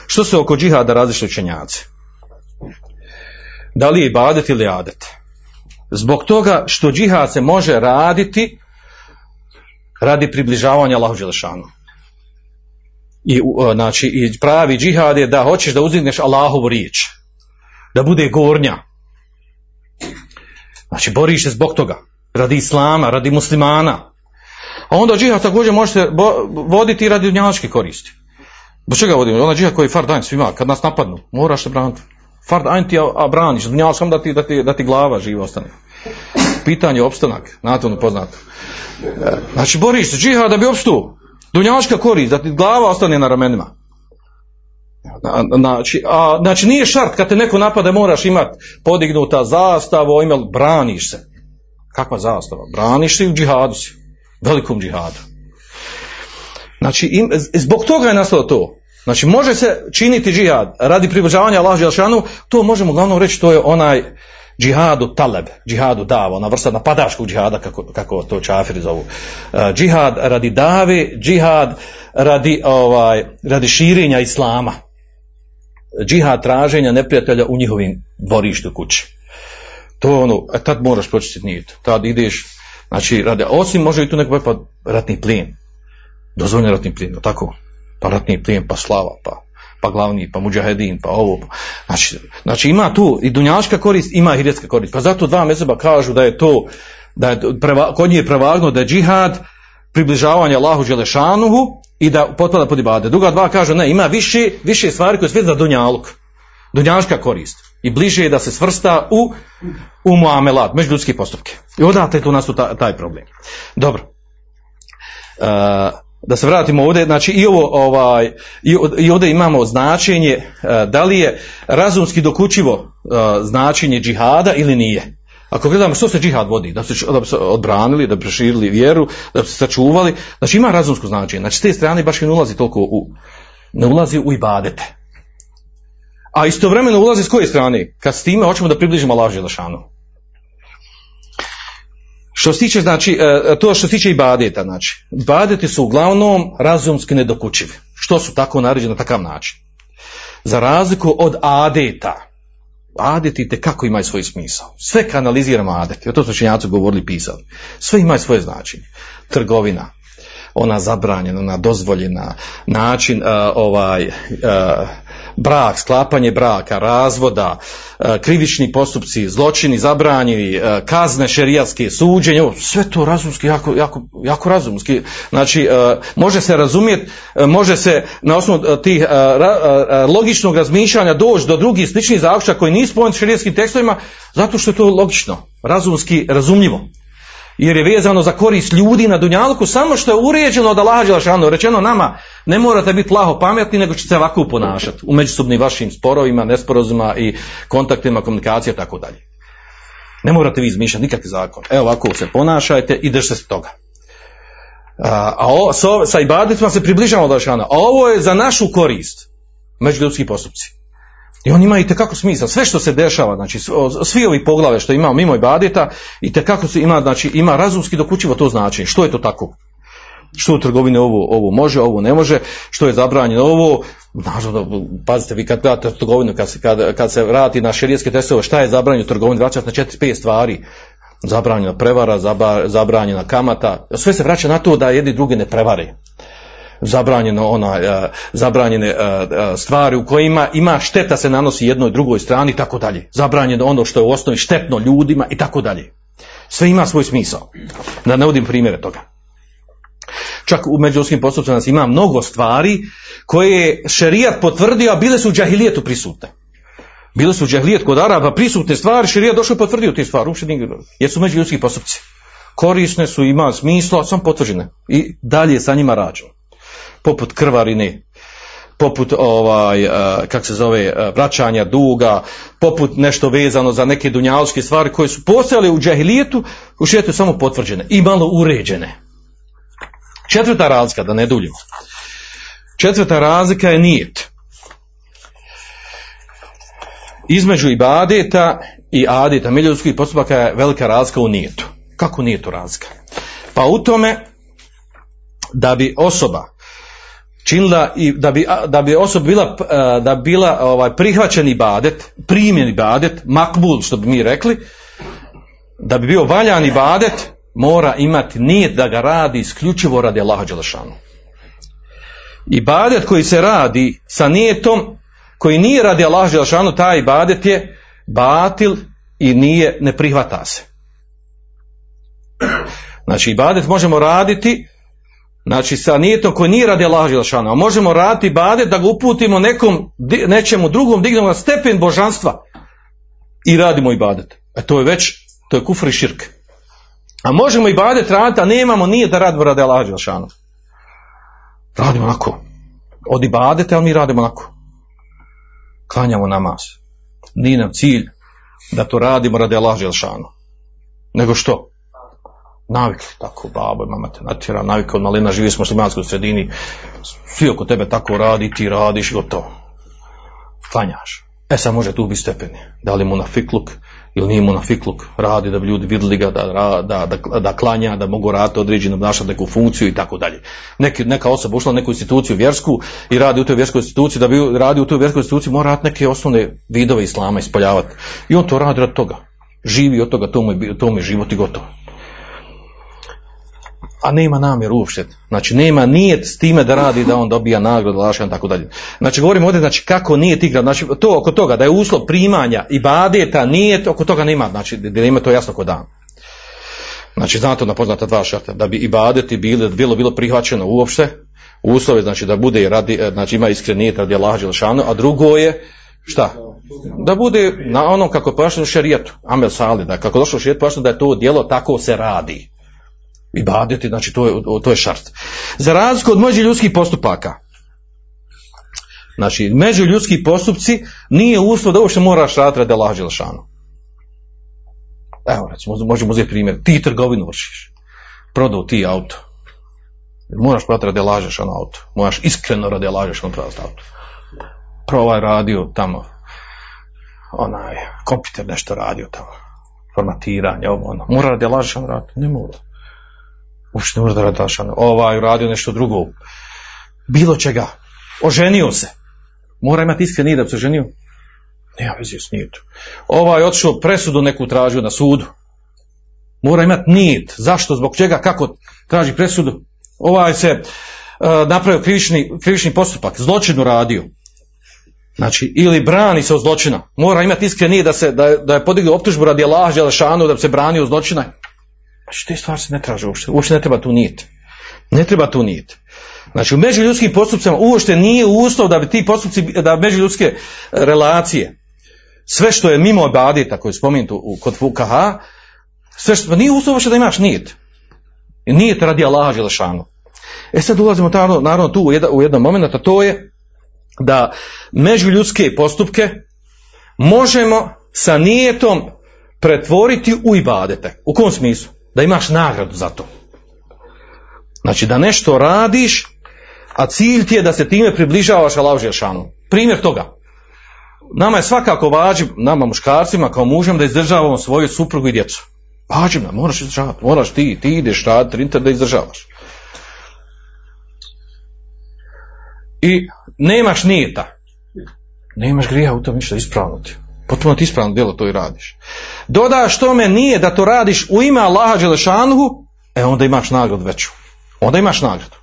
što se oko džihada različite učenjaci? Da li je ibadet ili adet? Zbog toga što džihad se može raditi radi približavanja Allahu Đelešanu. I, znači, I pravi džihad je da hoćeš da uzdigneš Allahovu riječ. Da bude gornja. Znači, boriš se zbog toga. Radi islama, radi muslimana. A onda džihad također može se voditi radi dunjalačke koristi. Zbog čega vodimo? Ona džihad koji je fard svima, kad nas napadnu, moraš se braniti. Fard ajn ti, a braniš, dunjalač samo da ti, da, ti, da ti glava živa ostane. Pitanje opstanak, znate ono poznato. Znači, boriš se džihad da bi opstu. Dunjalačka korist, da ti glava ostane na ramenima. Znači, a, znači nije šart kad te neko napada moraš imati podignuta zastava, imel, braniš se. Kakva zastava? Braniš se i u džihadu si. Velikom džihadu. Znači, im, zbog toga je nastalo to. Znači, može se činiti džihad radi približavanja Allah Želšanu, to možemo uglavnom reći, to je onaj džihadu taleb, džihadu dava, ona vrsta napadačkog džihada, kako, kako to čafiri zovu. Uh, džihad radi dave, džihad radi, ovaj, radi širenja islama. Džihad traženja neprijatelja u njihovim dvorištu kući. To je ono, a tad moraš počistiti nijet. Tad ideš, znači, radi, osim može i tu neko pa ratni plijen. Dozvoljen ratni plijen, tako? Pa ratni plijen, pa slava, pa pa glavni, pa muđahedin, pa ovo. Znači, znači ima tu i dunjaška korist, ima i hiretska korist. Pa zato dva mezeba kažu da je to, da je preva, kod njih je prevagno da je džihad približavanje Allahu Đelešanuhu i da potpada pod ibade. Druga dva kažu ne, ima više, više stvari koje svijest za dunjaluk. Dunjaška korist. I bliže je da se svrsta u, u muamelat, međuljudske postupke. I odatle tu taj, taj problem. Dobro. Uh, da se vratimo ovdje, znači i ovo ovaj i ovdje imamo značenje da li je razumski dokučivo značenje džihada ili nije. Ako gledamo što se džihad vodi, da bi da bi se odbranili, da bi proširili vjeru, da bi se sačuvali, znači ima razumsko značenje. Znači s te strane baš i ne ulazi toliko u, ne ulazi u ibadete. A istovremeno ulazi s koje strane? Kad s time hoćemo da približimo Allah Želešanu. Što se tiče, znači, to što se tiče ibadeta, znači, ibadeti su uglavnom razumski nedokučivi. Što su tako naređeni na takav način? Za razliku od adeta, adeti te kako imaju svoj smisao. Sve kanaliziramo adeti, o to su činjaci govorili, pisali. Sve imaju svoje značenje. Trgovina, ona zabranjena, ona dozvoljena, način uh, ovaj uh, brak, sklapanje braka, razvoda, uh, krivični postupci, zločini, zabranjeni, kazne šerijatske, suđenje, sve to razumski, jako, jako, jako razumski. Znači, može se razumjeti, može se na osnovu tih logičnog razmišljanja doći do drugih sličnih zaključaka koji nisu spomenuti šerijatskim tekstovima, zato što je to logično, razumski, razumljivo jer je vezano za korist ljudi na dunjalku, samo što je uređeno od Allaha Đelešanu. Rečeno nama, ne morate biti laho pametni, nego ćete se ovako ponašati u međusobnim vašim sporovima, nesporozuma i kontaktima, komunikacija, tako dalje. Ne morate vi izmišljati nikakvi zakon. Evo ovako se ponašajte i držite se toga. A, o, so, sa ibadetima se približamo do A ovo je za našu korist. Međuljudski postupci. I on ima i tekako smisla. Sve što se dešava, znači svi ovi poglave što imamo mimo ibadeta, i se ima, znači ima razumski dokučivo to znači. Što je to tako? Što u trgovini ovo, ovo može, ovo ne može, što je zabranjeno ovo, naravno, pazite, vi kad gledate trgovinu, kad se, kad, kad se vrati na šerijetske testove, šta je zabranjeno u trgovini, vraćate na četiri, pet stvari, zabranjena prevara, zabranjena kamata, sve se vraća na to da jedni drugi ne prevare zabranjeno ona, uh, zabranjene uh, stvari u kojima ima šteta se nanosi jednoj drugoj strani i tako dalje. Zabranjeno ono što je u osnovi štetno ljudima i tako dalje. Sve ima svoj smisao. Da ne udim primjere toga. Čak u međuskim postupcima nas ima mnogo stvari koje je šerijat potvrdio, a bile su u džahilijetu prisutne. Bile su u džahilijet kod Araba prisutne stvari, šerijat došao i potvrdio te stvari, uopšte jer su međuljudski postupci. korisne su, ima smisla, sam potvrđene. I dalje sa njima rađeno. Poput krvarine, poput ovaj, kak se zove, vraćanja duga, poput nešto vezano za neke dunjalske stvari koje su postojale u džahilijetu, u šijetu samo potvrđene i malo uređene. Četvrta razlika, da ne duljimo. Četvrta razlika je nijet. Između ibadeta i adeta milijunskih postupaka je velika razlika u nijetu. Kako nijetu razlika? Pa u tome da bi osoba činila i da bi, da bi osoba bila, da bila ovaj, prihvaćen ibadet, primjen ibadet, makbul što bi mi rekli, da bi bio valjan ibadet, mora imati nijet da ga radi isključivo radi Allaha Đelešanu. Ibadet koji se radi sa nijetom, koji nije radi Allaha Đelešanu, taj ibadet je batil i nije, ne prihvata se. Znači, ibadet možemo raditi Znači sa nijetom koji nije radi Allaha Đelešanu, a možemo raditi ibadet da ga uputimo nekom, nečemu drugom, dignemo na stepen božanstva i radimo ibadet. E to je već, to je kufr i širk. A možemo ibadet raditi, a nemamo nije da radimo radi Allaha Đelešanu. Radimo onako. Od ibadete, ali mi radimo onako. Klanjamo namaz. Nije nam cilj da to radimo radi Allaha Đelešanu. Nego što? navikli tako, babo, mama te natjera, navikao od malina, živi smo u muslimanskoj sredini, svi oko tebe tako radi, ti radiš, gotovo. Klanjaš. E sad može tu biti stepeni. Da li mu na fikluk ili nije mu na fikluk, radi da bi ljudi vidjeli ga, da, da, da, da klanja, da mogu raditi određenu, obnašati neku funkciju i tako dalje. Neka osoba ušla u neku instituciju vjersku i radi u toj vjerskoj instituciji, da bi radi u toj vjerskoj instituciji mora raditi neke osnovne vidove islama ispoljavati. I on to radi od toga. Živi od toga, to mu je, to mu je život i gotovo a nema namjer uopšte. Znači nema nijet s time da radi da on dobija nagradu, lašan tako dalje. Znači govorimo ovdje znači kako nije igra, znači to oko toga da je uslov primanja i badeta nijet, oko toga nema, znači ima to jasno kod dan. Znači znate na poznata dva šarta, da bi i badeti bili, bilo bilo prihvaćeno uopšte, uslove znači da bude radi, znači ima iskren nijet radi Allaha Đelšanu, a drugo je šta? Da bude na onom kako u šerijetu, Amel Sali, da kako došlo šerijetu da je to djelo tako se radi ibadeti, znači to je, to je šart. Za razliku od među ljudskih postupaka, znači među ljudski postupci nije uslov da uopšte moraš raditi radi Allah Đelšanu. Evo recimo, možemo uzeti primjer, ti trgovinu vršiš, prodao ti auto, moraš prodati radi Đelšanu auto, moraš iskreno radi Allah Đelšanu prodati auto. Provaj radio tamo, onaj, kompjuter nešto radio tamo, formatiranje, ovo ono, mora radi Đelšanu raditi, ne mora uopšte ne može da radi Ovaj radio nešto drugo. Bilo čega. Oženio se. Mora imati iskren da se oženio. Nema veze s nijetom. Ovaj otišao presudu neku tražio na sudu. Mora imati nijet. Zašto? Zbog čega? Kako traži presudu? Ovaj se uh, napravio krivični, krivični postupak. Zločinu radio. Znači, ili brani se od zločina. Mora imati iskren da, se, da, da je podigao optužbu radi Allah, Želešanu, da bi se branio od zločina. Znači te stvari se ne traže uopšte. Uopšte ne treba tu nijet. Ne treba tu nijet. Znači u međuljudskim postupcima uopšte nije uslov da bi ti postupci, da međuljudske relacije, sve što je mimo obadita koji je spomenuto kod fukaha, sve što, nije uslov da imaš nijet. Nijet radi Allaha Želešanu. E sad ulazimo naravno, naravno tu u, jedan, u momentu, a to je da međuljudske postupke možemo sa nijetom pretvoriti u ibadete. U kom smislu? Da imaš nagradu za to. Znači da nešto radiš, a cilj ti je da se time približavaš Allahu Žešanu. Primjer toga. Nama je svakako važno, nama muškarcima kao mužem da izdržavamo svoju suprugu i djecu. Važim nam, moraš izdržavati, moraš ti, ti ideš raditi, da izdržavaš. I nemaš nijeta. Nemaš grija u tom ništa ispravno. Potpuno ti ispravno djelo to i radiš. Dodaš tome nije da to radiš u ime Allaha Đelešanuhu, e onda imaš nagradu veću. Onda imaš nagradu.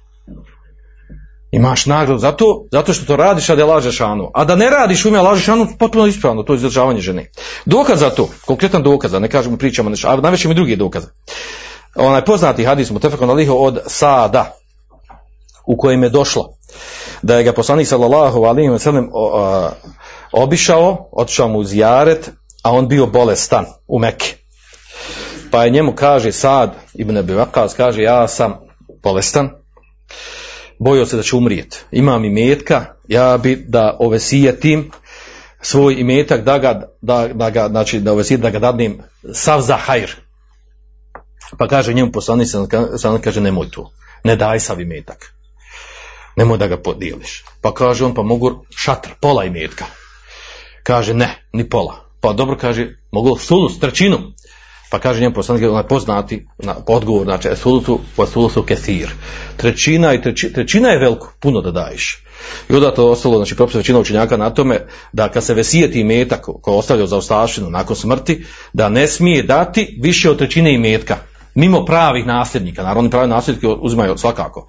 Imaš nagradu zato, zato što to radiš radi Allaha Đelešanuhu. A da ne radiš u ime Allaha Đelešanuhu, potpuno ispravno, to je izdržavanje žene. Dokaz za to, konkretan dokaz, ne kažemo pričamo nešto, a navešemo i drugi dokaz. Onaj poznati hadis Mutefakon Aliho od Sada, u kojem je došlo da je ga poslanik sallallahu alaihi wa sallam obišao, otišao mu u zijaret, a on bio bolestan u Mekke. Pa je njemu kaže Sad ibn Abi kaže ja sam bolestan, bojio se da će umrijeti. Imam i metka, ja bi da ovesijetim svoj imetak da ga, da, da ga, znači da ovesijetim, da ga dadnem sav za hajr. Pa kaže njemu poslanik, sam kaže nemoj to, ne daj sav imetak. Nemoj da ga podijeliš. Pa kaže on, pa mogu šatr, pola imetka. Kaže ne, ni pola. Pa dobro kaže, mogu sulus, trećinu. Pa kaže njemu poslanik, onaj poznati na, odgovor, znači sulusu, pa sulusu kesir. Trećina i treći, trećina je veliko, puno da daješ. I onda to ostalo, znači propis većina učenjaka na tome da kad se vesijeti imetak ko ostavlja za ostavštinu nakon smrti, da ne smije dati više od trećine imetka, mimo pravih nasljednika. Naravno, pravi nasljednike uzimaju svakako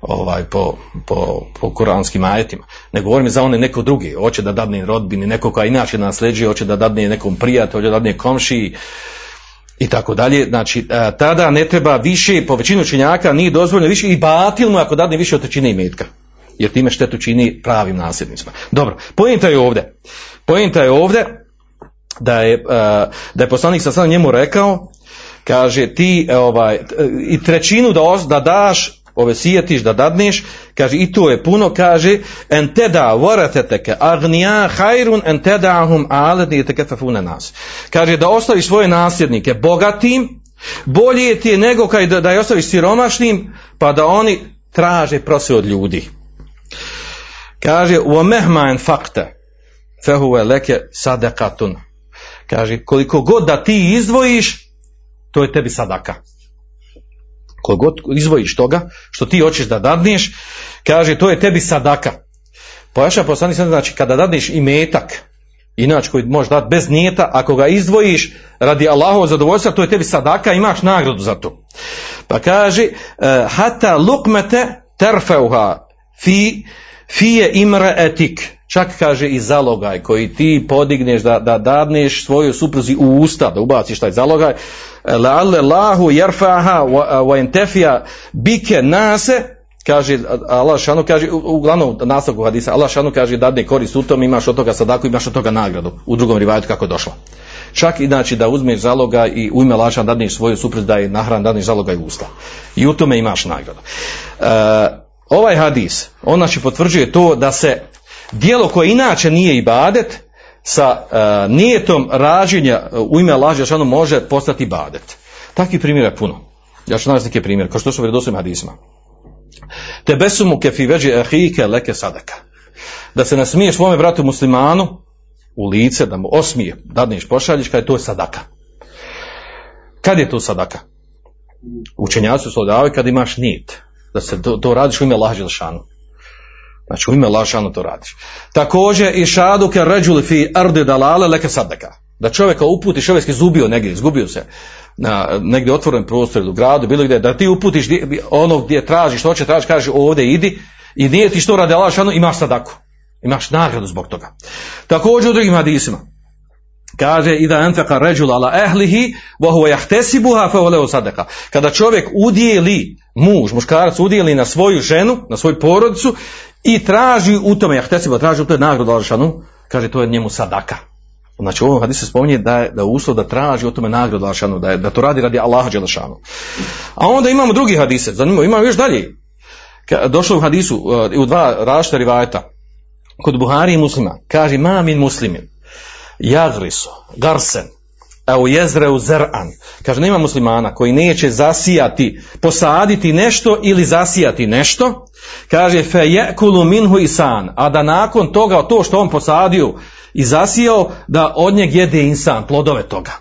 ovaj, po, po, po kuranskim ajetima. Ne govorim za one neko drugi, hoće da dadne rodbini, neko koja inače nasljeđuje, hoće da dadne nekom prijatelju, hoće da dadne komšiji i tako dalje. Znači, a, tada ne treba više, po većinu činjaka nije dozvoljeno više i batilno ako dadne više od trećine imetka. Jer time štetu čini pravim nasljednicima. Dobro, pojenta je ovdje. Pojenta je ovdje da je, a, da je poslanik sa njemu rekao, kaže ti ovaj, i trećinu da, os, da daš ove sijetiš da dadneš, kaže i to je puno, kaže en teda vorateteke agnija hajrun en tedahum aledni tekefafune nas. Kaže da ostaviš svoje nasljednike bogatim, bolje ti je nego kaj da, da je ostaviš siromašnim, pa da oni traže prose od ljudi. Kaže u mehmaen fakte fehuve leke sadekatun. Kaže koliko god da ti izdvojiš, to je tebi sadaka koliko god izvojiš toga, što ti hoćeš da dadneš, kaže to je tebi sadaka. Pojaša poslani sam znači kada dadneš i metak, inače koji možeš dati bez nijeta, ako ga izdvojiš radi Allahov zadovoljstva, to je tebi sadaka, imaš nagradu za to. Pa kaže, uh, hata lukmete terfeuha fi, fije imre etik, čak kaže i zalogaj koji ti podigneš da, da dadneš svoju supruzi u usta, da ubaciš taj zalogaj, la'alle lahu jerfaha wa entefija bike nase, kaže Allah šanu kaže uglavnom nastavku hadisa Allah šanu kaže dadne korist u tom imaš od toga sadaku imaš od toga nagradu. U drugom rivajetu kako je došlo. Čak i znači da uzmeš zaloga i u ime laša dadneš svoju supruz da je nahran dadneš zaloga i usta. I u tome imaš nagradu. E, ovaj hadis on znači potvrđuje to da se dijelo koje inače nije ibadet sa uh, nijetom rađenja u ime Allah Žešanu može postati badet. Takvi primjera je puno. Ja ću navesti neke primjere, kao što su vjerodostojnim hadisma. Te besumu kefi veđi ahike leke sadaka. Da se nasmiješ svome bratu muslimanu u lice, da mu osmije, dadneš pošaljiš, kada je to sadaka. Kad je to sadaka? Učenjaci su kada imaš nit. Da se to, to radiš u ime Allah Žešanu. Znači u ime lašano to radiš. Također i šadu ke ređuli fi arde dalale leke sadaka. Da čovjeka uputi, čovjek je zubio negdje, izgubio se na negdje otvoren prostor u gradu, bilo gdje, da ti uputiš ono gdje tražiš, što će tražiš, kažeš ovdje idi i nije ti što radi lašano, imaš sadaku. Imaš nagradu zbog toga. Također u drugim hadisima. Kaže i da enfeka ređul ala ehlihi yahtesibuha fa huwa sadaka. Kada čovjek udijeli muž, muškarac udijeli na svoju ženu, na svoju porodicu i traži u tome, jahtesiba traži u tome nagradu Alšanu, kaže to je njemu sadaka. Znači u ovom hadisu spominje da je, da uslov da traži u tome nagradu Alšanu, da, da to radi radi Allaha Đelešanu. A onda imamo drugi hadise, zanimljivo, imamo još dalje. Došlo u hadisu uh, u dva različita rivajeta, kod Buhari i muslima, kaže ma min muslimin, jagrisu, garsen, u jezreu zer'an. Kaže, nema muslimana koji neće zasijati, posaditi nešto ili zasijati nešto. Kaže, fe jekulu minhu isan. A da nakon toga, to što on posadio i zasijao, da od njeg jede insan, plodove toga.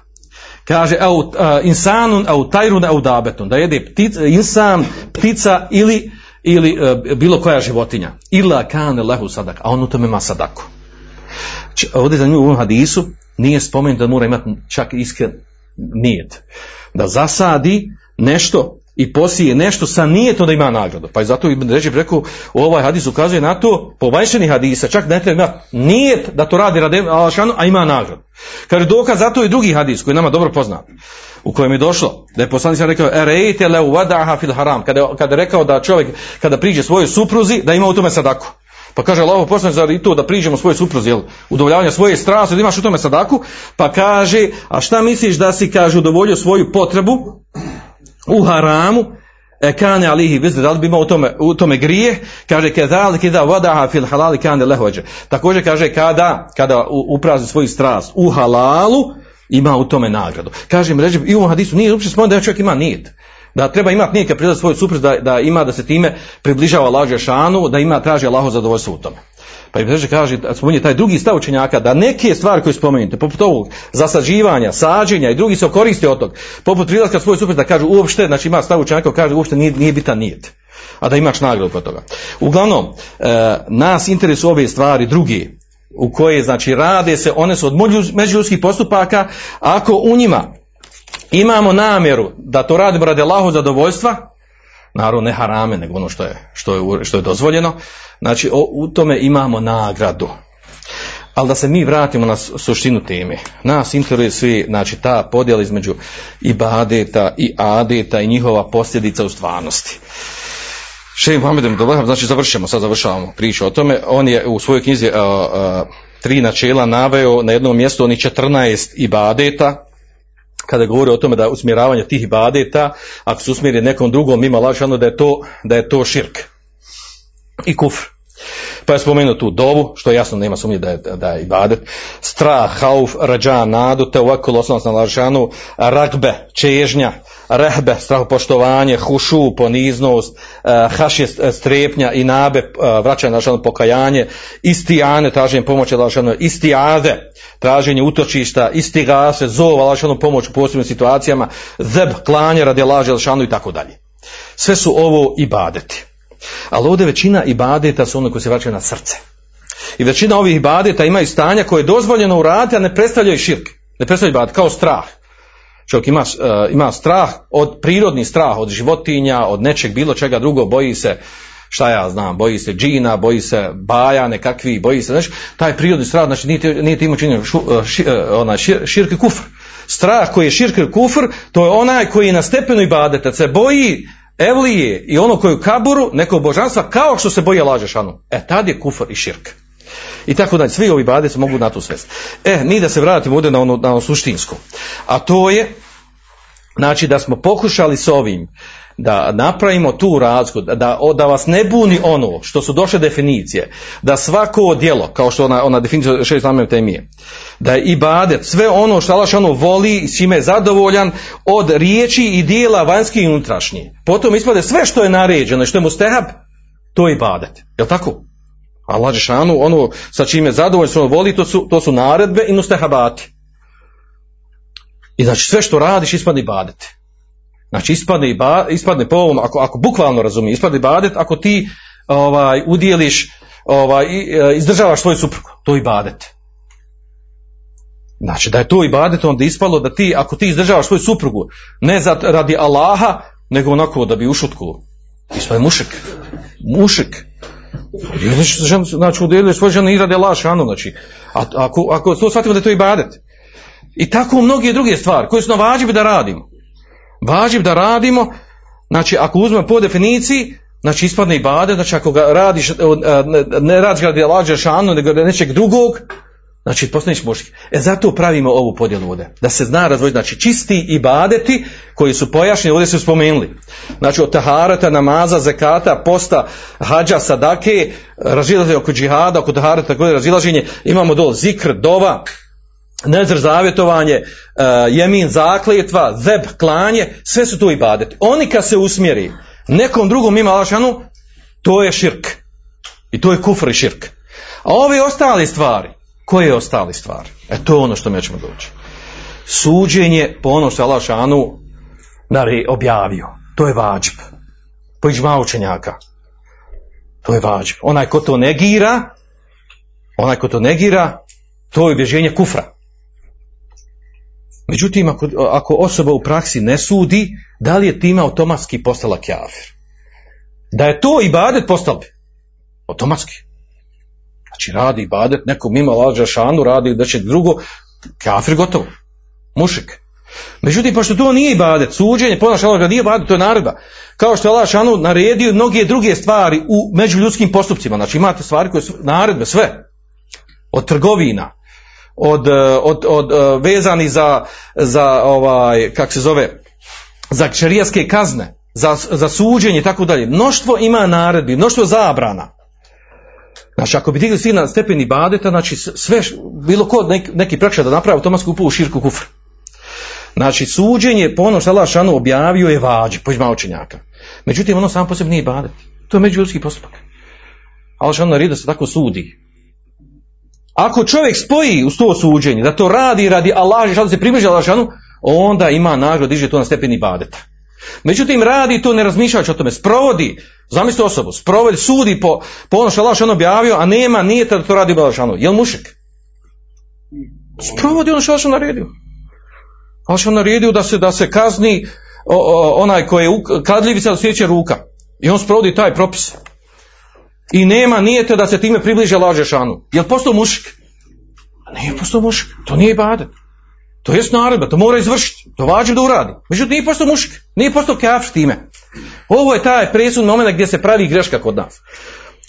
Kaže, au, insanun, au tajrun, au dabetun. Da jede ptica, insan, ptica ili, ili uh, bilo koja životinja. Ila kane lehu sadak. A on u tome ima sadaku. Ovdje za nju u ovom hadisu, nije spomenut da mora imati čak iskren nijet. Da zasadi nešto i posije nešto sa nijetom da ima nagradu. Pa i zato Ibn Ređib rekao, ovaj hadis ukazuje na to, po vanjšeni hadisa, čak ne treba nijet da to radi radi a ima nagradu. Kaže dokaz zato i drugi hadis koji je nama dobro poznat, u kojem je došlo, da je poslanik rekao, erejte le fil haram, kada, kada je rekao da čovjek, kada priđe svojoj supruzi, da ima u tome sadaku. Pa kaže Allah poslanik zar i to da priđemo svoj supruzi, jel, udovoljavanje svoje strasti, da imaš u tome sadaku, pa kaže, a šta misliš da si, kaže, udovoljio svoju potrebu u haramu, e kane alihi vizr, da li bi imao u tome, u tome grije, kaže kedali kada vadaha fil halali kane lehođe. Također kaže kada, kada u- uprazni svoju strast u halalu, ima u tome nagradu. Kaže im ređe, i u hadisu nije uopće spomenuo da čovjek ima nijet. Da treba imati nijet kad prilazi svoj suprug, da, da ima da se time približava Allahu šanu, da ima traži Allahu zadovoljstvo u tome. Pa im reže kaže, spominje taj drugi stav učenjaka, da neke stvari koje spomenute, poput ovog zasađivanja, sađenja i drugi se koriste od tog, poput prilaska svoj suprug da kažu uopšte, znači ima stav učenjaka koji kaže uopšte nije, nije bitan nijet. A da imaš nagradu kod toga. Uglavnom, e, nas interesuju ove stvari drugi, u koje znači rade se, one su od među- međuljudskih postupaka, ako u njima imamo namjeru da to radimo radi Allahu zadovoljstva, naravno ne harame, nego ono što je, što je, što je dozvoljeno, znači o- u tome imamo nagradu. Ali da se mi vratimo na suštinu teme. Nas interesuje znači, ta podjela između ibadeta i adeta i njihova posljedica u stvarnosti. Muhammed Abdullah, znači završimo, sad završavamo priču o tome. On je u svojoj knjizi a, a, tri načela naveo na jednom mjestu oni 14 ibadeta, kada govori o tome da usmjeravanje tih ibadeta, ako se usmjeri nekom drugom mimo lažano da je to, da je to širk i kufr. Pa je spomenuo tu dovu, što jasno nema sumnje da je, da je ibadet, strah, hauf, rađa, nadu, te ovako osnovac na lažanu, ragbe, čežnja, rehbe, strahopoštovanje, hušu, poniznost, eh, hašje strepnja i nabe, eh, vraćanje na lažanu pokajanje, istijane, traženje pomoći lažanu, istijade, traženje utočišta, istigase, zova lažanu pomoć u posebnim situacijama, zeb, klanje radi laže lažanu i tako dalje. Sve su ovo ibadeti. Ali ovdje većina ibadeta su ono koji se vraćaju na srce. I većina ovih ibadeta imaju stanja koje je dozvoljeno uraditi, a ne predstavljaju širk. Ne predstavljaju ibadet, kao strah. Čovjek ima, eh, ima strah, od prirodni strah, od životinja, od nečeg, bilo čega drugo, boji se, šta ja znam, boji se džina, boji se baja nekakvi, boji se, znači, taj prirodni strah, znači nije, nije ti činjenje šu, eh, ši- eh, onaj šir, širk i kufr. Strah koji je širk i kufr, to je onaj koji je na stepenu ibadeta, se boji evlije i ono koji u kaburu, nekog božanstva, kao što se boji laže šanu. E, tad je kufr i širk. I tako dalje, svi ovi ibadeti se mogu na to svesti. E, mi da se vratimo ovdje na ono, na ono suštinsko. A to je, znači da smo pokušali s ovim da napravimo tu razliku, da, da, vas ne buni ono što su došle definicije, da svako djelo, kao što ona, ona definicija šest temije, da je ibadet, sve ono što Allah ono voli, s čime je zadovoljan, od riječi i dijela vanjski i unutrašnji. Potom ispade sve što je naređeno i što je mustehab, to je ibadet. Jel tako? Allah Žešanu, ono sa čime je zadovoljan, što on voli, to su, to su naredbe i mustehabati. I znači sve što radiš ispadne ibadet. Znači ispadne, ispadne po ovom, ako, ako bukvalno razumije, ispadne ibadet ako ti ovaj, udjeliš, ovaj, i, e, izdržavaš svoju suprugu, to je ibadet. Znači da je to ibadet, onda je ispalo da ti, ako ti izdržavaš svoju suprugu, ne za, radi Allaha, nego onako da bi ušutkuo. Ispade mušik. Mušik. Udjeliš znači udjeliš svoju ženu i radi Allaha šanu, znači. A, ako, ako to shvatimo da je to ibadet. I tako mnoge druge stvari koje su vađivi da radimo. Vađiv da radimo, znači ako uzmemo po definiciji, znači ispadne i bade, znači ako ga radiš, e, ne, ne radiš ga radi lađe šanu, nego nečeg drugog, znači postaneš muški. E zato pravimo ovu podjelu ovdje, da se zna razvojiti, znači čisti i badeti koji su pojašnjeni, ovdje su spomenuli. Znači od taharata, namaza, zekata, posta, hađa, sadake, razilaženje oko džihada, oko taharata, također razilaženje, imamo dol zikr, dova, nezr zavjetovanje, uh, jemin zakljetva, zeb klanje, sve su to ibadet. Oni kad se usmjeri nekom drugom ima lašanu, to je širk. I to je kufr i širk. A ove ostale stvari, koje ostale stvari? E to je ono što mi ćemo doći. Suđenje po ono što je Allah šanu nari, objavio. To je vađb. Po iđma učenjaka. To je vađb. Onaj ko to negira, onaj ko to negira, to je obježenje kufra. Međutim, ako, ako osoba u praksi ne sudi, da li je time automatski postala kjafir? Da je to ibadet postal bi. Automatski. Znači radi ibadet, neko mimo lađa šanu radi da će drugo, kafir gotovo. Mušik. Međutim, pošto to nije ibadet, suđenje, ponaša Allah nije ibadet, to je naredba. Kao što je Allah šanu naredio mnoge druge stvari u međuljudskim postupcima. Znači imate stvari koje su naredbe, sve. Od trgovina, od, eh, od, od eh, vezani za, za ovaj, kak se zove, za šerijaske kazne, za, za suđenje i tako dalje. Mnoštvo ima naredbi, mnoštvo zabrana. Znači, ako bi digli svi na stepeni badeta, znači sve, bilo ko neki, neki prekršaj da napravi, automatski upao u širku kufr. Znači, suđenje po ono što Allah šanu objavio je vađi, po izma učenjaka. Međutim, ono samo po sebi nije badet. To je međuljudski postupak. Allah šanu naredio se tako sudi. Ako čovjek spoji uz to suđenje, da to radi radi Allah, da se približi Allah šanu, onda ima nagradu, diže to na stepeni badeta. Međutim, radi to ne razmišljajući o tome, sprovodi, zamisli osobu, sprovodi, sudi po, po ono što Allah objavio, a nema, nije da to radi u Allah Jel mušik? Sprovodi ono što Allah naredio. Allah naredio da se, da se kazni o, o, onaj koji je kadljivica do sljedeće ruka. I on sprovodi taj propis. I nema nijete da se time približe laže šanu. Jel postao mušik? Nije postao mušik. To nije ibadet. To jest naredba, to mora izvršiti, to vađi da uradi. Međutim, nije postao muški, nije postao kafir time. Ovo je taj presudni moment gdje se pravi greška kod nas.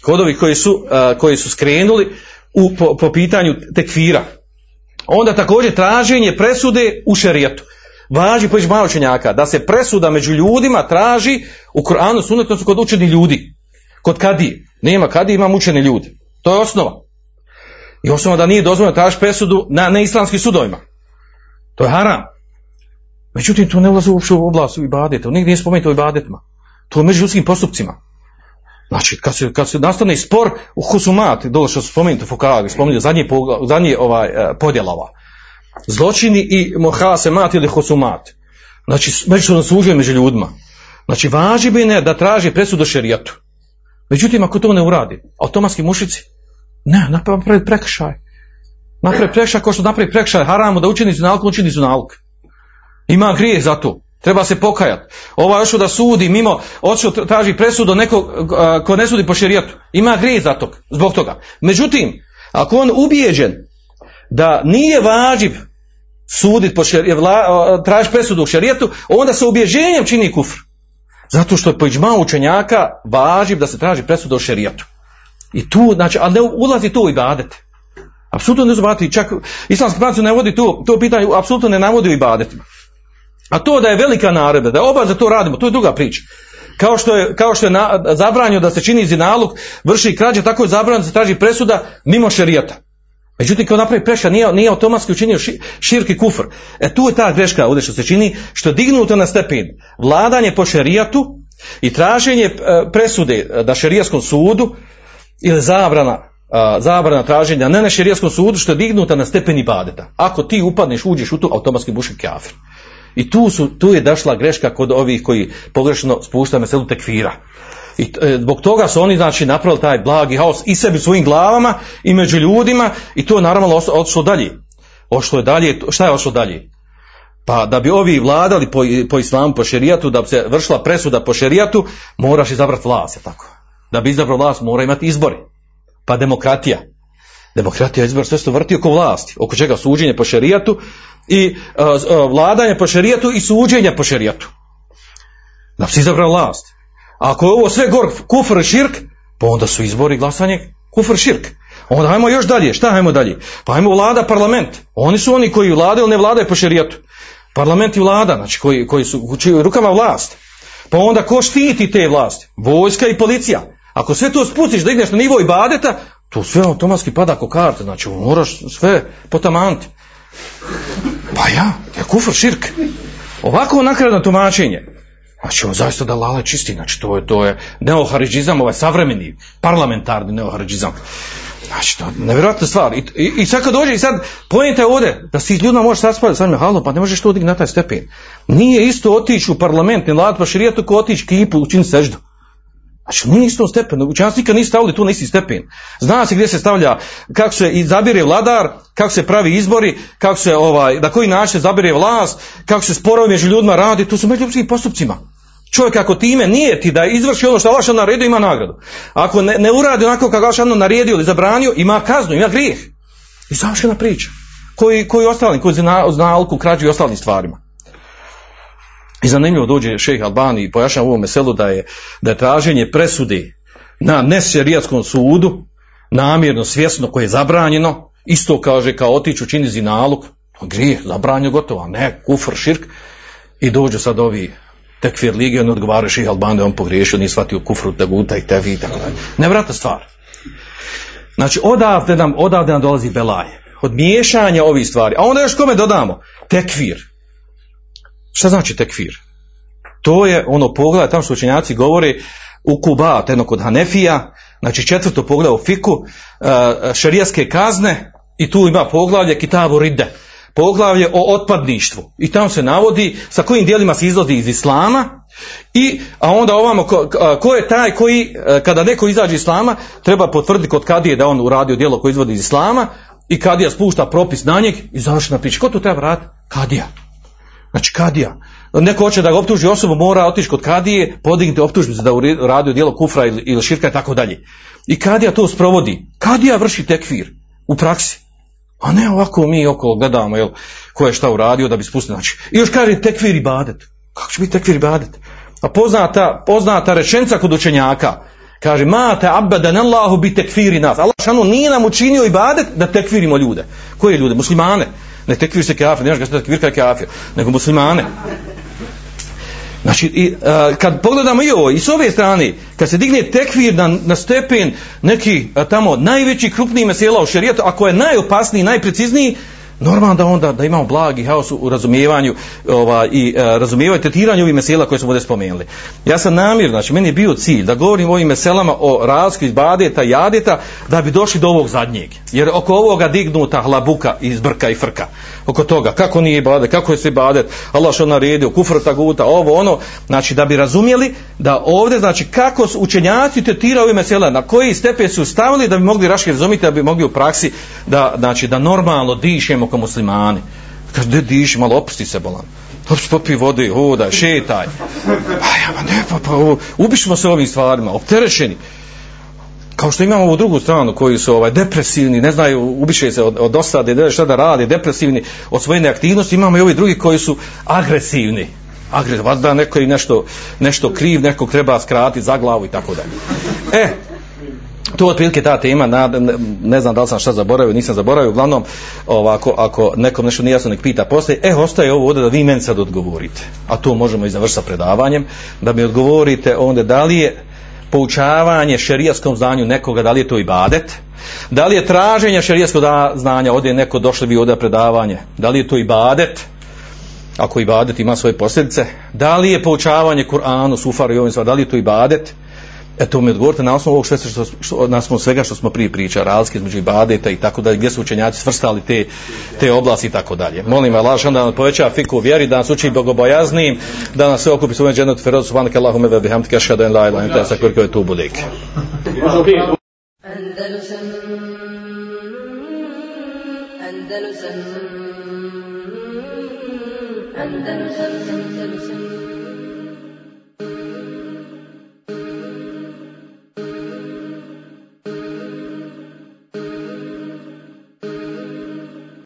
Kod ovih koji su, uh, koji su skrenuli u, po, po pitanju tekfira. Onda također traženje presude u šerijetu. Važi po učenjaka da se presuda među ljudima traži u Koranu sunetu su kod učeni ljudi. Kod kadi. Nema kadi, ima učeni ljudi. To je osnova. I osnova da nije dozvoljeno tražiti presudu na neislamskim sudovima. To je haram. Međutim, to ne ulazi uopće u oblast ibadeta. Nigdje nije spomenuto u ibadetima. To je među ljudskim postupcima. Znači, kad se, kad se nastane spor u husumat, dole što su spomenuti u Fukali, spomenuti zadnji, zadnji ovaj, e, podjelava. Zločini i mohase mat ili husumat. Znači, međusobno služuje među ljudima. Znači, važi bi ne da traži presudu šerijatu. Međutim, ako to ne uradi, automatski mušici, ne, napravi prekršaj. Napravi prekršaj kao što napravi prekršaj haramu da učini zunalk, učini zunalk. Ima grijeh za to. Treba se pokajati. Ovaj ošao da sudi mimo, ošao traži presudu nekog ko ne sudi po šerijatu. Ima grijeh za to, zbog toga. Međutim, ako on ubijeđen da nije važiv sudit po šerijetu, traži presudu u šerijetu, onda se ubježenjem čini kufr. Zato što po iđma učenjaka važiv da se traži presuda u šerijatu. I tu, znači, ali ne ulazi tu i badete. Apsolutno ne zbati, čak islamski pravci ne vodi to, to pitanje, apsolutno ne navodi u ibadetima. A to da je velika naredba, da oba za to radimo, to je druga priča. Kao što je, kao što je na, zabranjeno da se čini zinaluk, vrši krađe, tako je zabranjeno da se traži presuda mimo šerijata. Međutim, kao napravi preša, nije, nije automatski učinio ši, širki kufr. E tu je ta greška ovdje što se čini, što je dignuto na stepen vladanje po šerijatu i traženje e, presude da šerijaskom sudu ili zabrana zabrana traženja ne na šerijskom sudu što je dignuta na stepeni badeta. Ako ti upadneš, uđeš u tu, automatski buši kafir. I tu, su, tu je došla greška kod ovih koji pogrešno spuštaju meselu tekfira. I e, zbog toga su oni znači napravili taj blagi haos i sebi svojim glavama i među ljudima i to je naravno otišlo dalje. Ošlo je dalje, šta je ošlo dalje? Pa da bi ovi vladali po, po islamu, po šerijatu, da bi se vršila presuda po šerijatu, moraš izabrati vlast, je tako? Da bi izabrao vlast, mora imati izbori. Pa demokratija. Demokratija je izbor sve što vrti oko vlasti, oko čega suđenje po šerijatu i uh, vladanje po šerijatu i suđenje po šerijatu. Da se izabrao vlast. Ako je ovo sve gor kufr širk, pa onda su izbori glasanje kufr širk. Onda hajmo još dalje, šta hajmo dalje? Pa hajmo vlada parlament. Oni su oni koji vladaju ili ne vladaju po šerijatu. Parlament i vlada, znači koji, koji su u rukama vlast. Pa onda ko štiti te vlasti? Vojska i policija. Ako sve to spustiš da ideš na nivo ibadeta, to sve automatski pada ako karte, znači moraš sve potamanti. Pa ja, je kufr širk. Ovako nakradno tumačenje. Znači on zaista da lale čisti, znači to je, to je neoharidžizam, ovaj savremeni, parlamentarni neoharidžizam. Znači, to je nevjerojatna stvar. I, i, I, sad kad dođe, i sad pojenta je ovdje, da si ljudima možeš raspravljati, sad me halo, pa ne možeš to odigni na taj stepen. Nije isto otići u parlament, ne lad pa širijetu, ko otići kipu, učiniti seždu. Znači nije isto stepen, učenjaci nikad nisu stavili tu na isti stepen. Zna se gdje se stavlja, kako se izabire vladar, kako se pravi izbori, kako se ovaj, na koji način zabire vlast, kako se sporovi među ljudima radi, to su među ljudskim postupcima. Čovjek ako time nije ti da izvrši ono što Allah naredio ima nagradu. Ako ne, ne uradi onako kako Allah naredio ili zabranio, ima kaznu, ima grijeh. I završena priča. Koji, koji ostali, koji zna, zna alku, krađu i ostalim stvarima. I zanimljivo dođe šejh Albani i pojašnjava u ovom meselu da je, da je traženje presude na neserijatskom sudu, namjerno, svjesno, koje je zabranjeno, isto kaže kao otiću čini zinaluk, grijeh, zabranjeno gotovo, ne, kufr, širk, i dođu sad ovi tekfir lige, on odgovara ših Albani, on pogriješio, nije shvatio kufru, teguta i tevi i tako dalje. Nevratna stvar. Znači, odavde nam, odavde nam dolazi belaj. Od miješanja ovih stvari. A onda još kome dodamo? Tekfir. Šta znači tekfir? To je ono pogled, tamo što učenjaci govore u Kubat, jedno kod Hanefija, znači četvrto pogled u Fiku, uh, šarijaske kazne i tu ima poglavlje Kitabu Ridde, poglavlje o otpadništvu. I tamo se navodi sa kojim dijelima se izlazi iz Islama i, a onda ovamo, ko, ko je taj koji, e, kada neko izađe iz Islama, treba potvrditi kod Kadije da on uradio djelo koje izvodi iz Islama i Kadija spušta propis na njeg i završena priča. Ko to treba vratiti? Kadija. Znači Kadija. Neko hoće da ga optuži osobu, mora otići kod Kadije, podignuti optužnicu da uradio djelo kufra ili, širka i tako dalje. I Kadija to sprovodi. Kadija vrši tekfir u praksi. A ne ovako mi oko gledamo jel, ko je šta uradio da bi spustili. Znači, I još kaže tekfir i badet. Kako će biti tekfir i badet? A poznata, poznata rečenica kod učenjaka. Kaže, mate abadan Allahu bi tekfiri nas. Allah šanu nije nam učinio i badet da tekfirimo ljude. Koje ljude? Muslimane. Ne tekfir se kafir, ne možeš ga tekfir kao kafir, nego muslimane. Znači, i, a, kad pogledamo i ovo, i s ove strane, kad se digne tekvir na, na stepen neki a, tamo najveći, krupniji mesela u šerijetu, ako je najopasniji, najprecizniji, normalno da onda da imamo blagi haos u razumijevanju ova, i a, razumijevanju tretiranju ovih mesela koje smo ovdje spomenuli. Ja sam namjer, znači meni je bio cilj da govorim o ovim meselama o razliku iz badeta i jadeta da bi došli do ovog zadnjeg. Jer oko ovoga dignuta hlabuka iz brka i frka oko toga, kako nije ibadet, kako je se ibadet, Allah što naredio, kufr taguta, ovo ono, znači da bi razumjeli da ovdje, znači kako učenjaci tretiraju ove mesela, na koji stepe su stavili da bi mogli raške razumjeti, da bi mogli u praksi da, znači, da normalno dišemo kao muslimani. Kaže, gdje diši, malo opusti se bolan. Popi vode, hodaj, šetaj. Aj, ja, ne, pa, pa, ubišimo se ovim stvarima, opterešeni kao što imamo ovu drugu stranu koji su ovaj depresivni, ne znaju, ubiše se od, od osade, šta da rade, depresivni od svoje neaktivnosti, imamo i ovi drugi koji su agresivni. Agresivni, vas da neko i nešto, nešto kriv, nekog treba skratiti za glavu i tako dalje. E, to otprilike ta tema, ne, ne znam da li sam šta zaboravio, nisam zaboravio, uglavnom, ovako, ako nekom nešto nije jasno, nek pita poslije, e, ostaje ovo ovdje da vi meni sad odgovorite, a to možemo i završiti sa predavanjem, da mi odgovorite onda da li je, poučavanje šerijaskom znanju nekoga, da li je to ibadet, da li je traženje šerijskog znanja, ovdje je neko došli bi ovdje predavanje, da li je to ibadet, ako ibadet ima svoje posljedice, da li je poučavanje Kur'anu, Sufaru i ovim da li je to ibadet, Eto mi odgovorite na osnovu ovog što, što, na osnovu svega što smo prije pričali, razlike između ibadeta i tako dalje, gdje su učenjaci svrstali te, te oblasti i tako dalje. Molim Allah da nam poveća fiku vjeri, da nas uči bogobojaznim, da nas sve okupi svojom dženetu ferozu, subhanaka Allahume ve bihamdika, ashhadu an la ilaha illa anta astaghfiruka wa atubu Andalusam Andalusam